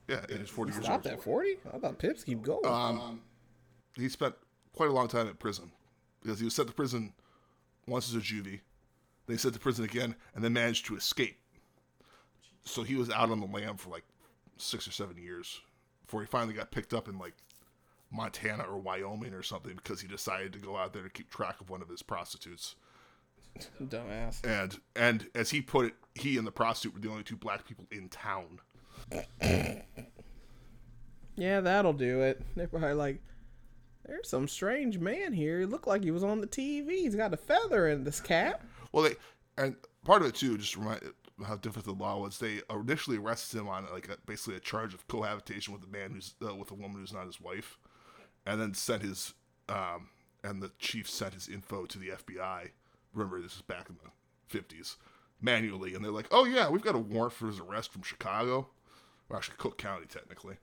Yeah, it is 40 years Stop old. at forty. I thought Pips keep going. Um, he spent quite a long time in prison because he was sent to prison once as a juvie. They sent to prison again and then managed to escape. So he was out on the lam for like six or seven years before he finally got picked up in like Montana or Wyoming or something because he decided to go out there to keep track of one of his prostitutes. Dumbass. And and as he put it, he and the prostitute were the only two black people in town. Yeah, that'll do it. They're probably like, there's some strange man here. He looked like he was on the TV. He's got a feather in this cap. Well, they and part of it too, just remind how different the law was. They initially arrested him on like a, basically a charge of cohabitation with a man who's uh, with a woman who's not his wife, and then sent his um, and the chief sent his info to the FBI. Remember, this is back in the fifties, manually, and they're like, "Oh yeah, we've got a warrant for his arrest from Chicago, or actually Cook County, technically."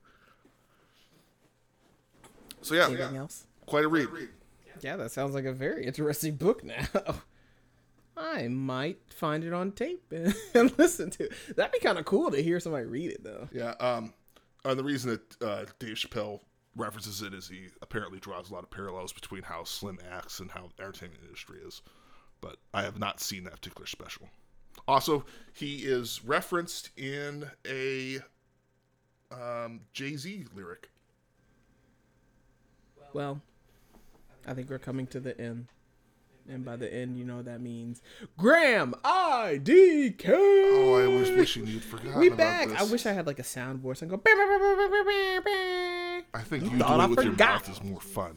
So yeah, Anything else? quite a read. Yeah, that sounds like a very interesting book now. I might find it on tape and, and listen to it. That'd be kind of cool to hear somebody read it, though. Yeah. Um, and the reason that uh, Dave Chappelle references it as he apparently draws a lot of parallels between how Slim acts and how the entertainment industry is. But I have not seen that particular special. Also, he is referenced in a um, Jay Z lyric. Well, I think we're coming to the end. And by the end, you know that means. Graham IDK! Oh, I was wishing you'd forgotten We back. this. I wish I had like a soundboard so I go. I think you, doing I it with your mouth is more fun.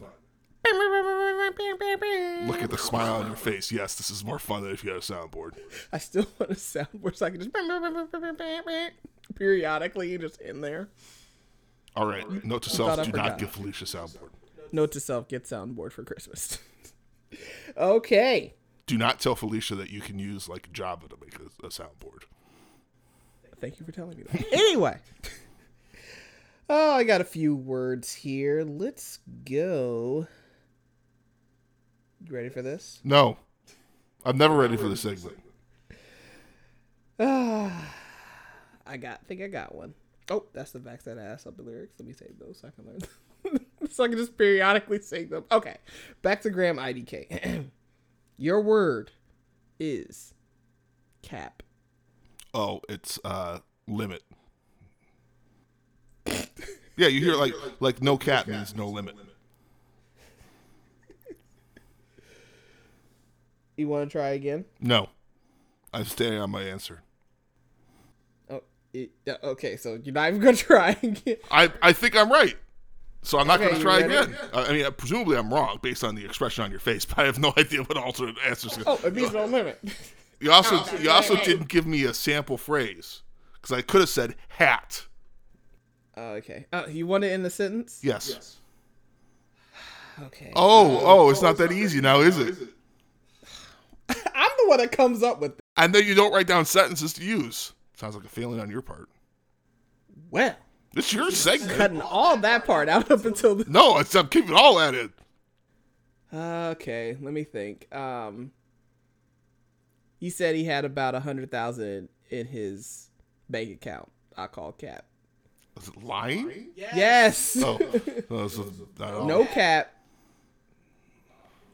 Look at the smile on your face. Yes, this is more fun than if you had a soundboard. I still want a soundboard so I can just periodically just in there. All right. Note to self: do not give Felicia soundboard. Note to self: get soundboard for Christmas. okay. do not tell Felicia that you can use like Java to make a, a soundboard. Thank you for telling me that. anyway. Oh, I got a few words here. Let's go. You ready for this? No, I'm never ready for this segment. I got think I got one. Oh, that's the backs that ass up the lyrics. Let me save those so I can learn. so I can just periodically sing them. Okay. Back to Graham IDK. Your word is cap. Oh, it's uh limit. Yeah, you hear like like no cap means no limit. You want to try again? No, I'm staying on my answer. Oh, it, okay. So you're not even gonna try again. I I think I'm right, so I'm not Okay, going to try again. I I mean, presumably I'm wrong based on the expression on your face, but I have no idea what alternate answers. Oh, it means no limit. You also oh, you also didn't give me a sample phrase because I could have said hat. Oh, okay. Uh, you want it in the sentence? Yes. Okay. Oh, oh, it's not that easy now, is it? I'm the one that comes up with. And then you don't write down sentences to use. Sounds like a failing on your part. Well, It's your segment. cutting all that part out up until the. No, it's, I'm keeping all that in. Okay, let me think. Um, he said he had about a hundred thousand in his bank account. I call cap. Is it lying? Yes. Oh, no, so, I no cap.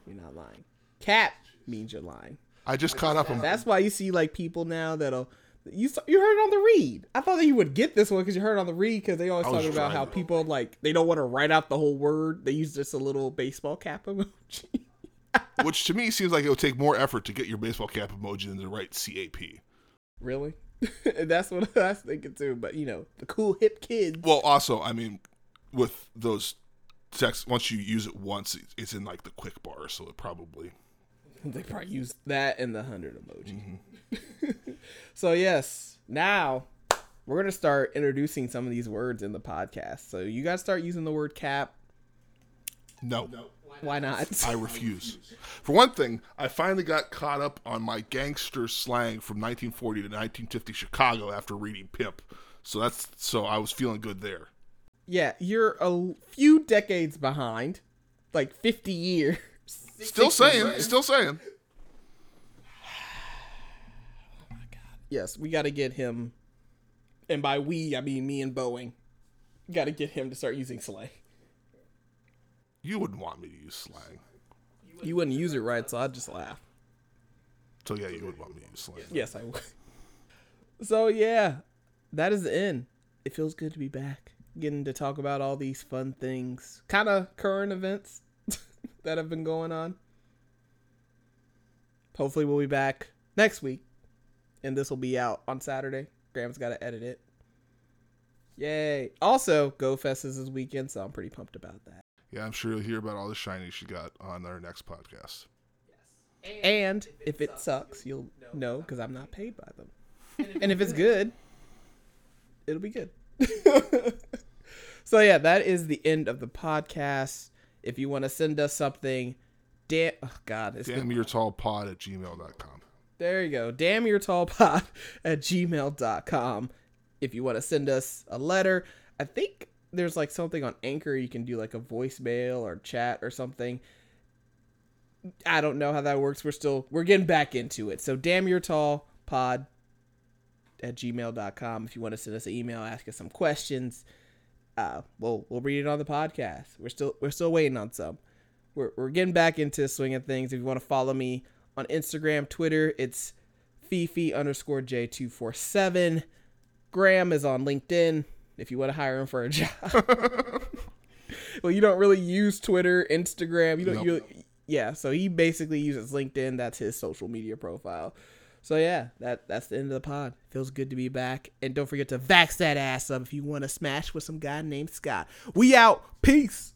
You're not lying. Cap means you're lying. I just caught up on That's why you see like people now that'll. You saw, you heard it on the read. I thought that you would get this one because you heard it on the read because they always talk about how trying. people like they don't want to write out the whole word. They use just a little baseball cap emoji. which to me seems like it would take more effort to get your baseball cap emoji than to write CAP. really? That's what I was thinking too. But you know, the cool hip kids. Well, also, I mean, with those texts, once you use it once, it's in like the quick bar, so it probably. They probably use that and the hundred emoji. Mm-hmm. so yes, now we're gonna start introducing some of these words in the podcast. So you guys start using the word cap. No. Why not? I refuse. For one thing, I finally got caught up on my gangster slang from 1940 to 1950 Chicago after reading Pimp. So that's so I was feeling good there. Yeah, you're a few decades behind, like 50 years. Still saying, still saying. oh my god. Yes, we got to get him, and by we I mean me and Boeing. Got to get him to start using slang. You wouldn't want me to use slang. You wouldn't use it right, so I'd just laugh. So yeah, you would want me to use slang. Yes, I would. So yeah, that is the end. It feels good to be back, getting to talk about all these fun things, kind of current events that have been going on. Hopefully, we'll be back next week, and this will be out on Saturday. Graham's got to edit it. Yay! Also, GoFest is this weekend, so I'm pretty pumped about that. Yeah, I'm sure you'll hear about all the shiny she got on our next podcast. And if it sucks, you'll know because I'm not paid by them. And if it's good, it'll be good. so yeah, that is the end of the podcast. If you want to send us something, damn, oh God, it's Damn your tall pod at gmail.com. there you go. Damn your tall pod at gmail.com. If you want to send us a letter, I think there's like something on Anchor you can do like a voicemail or chat or something. I don't know how that works. We're still we're getting back into it. So damn your tall pod at gmail.com if you want to send us an email, ask us some questions. Uh we'll we'll read it on the podcast. We're still we're still waiting on some. We're we're getting back into swinging things. If you want to follow me on Instagram, Twitter, it's Fifi underscore J247. Graham is on LinkedIn if you want to hire him for a job. well, you don't really use Twitter, Instagram. You don't. Nope. You, yeah, so he basically uses LinkedIn. That's his social media profile. So yeah, that that's the end of the pod. Feels good to be back, and don't forget to vax that ass up if you want to smash with some guy named Scott. We out. Peace.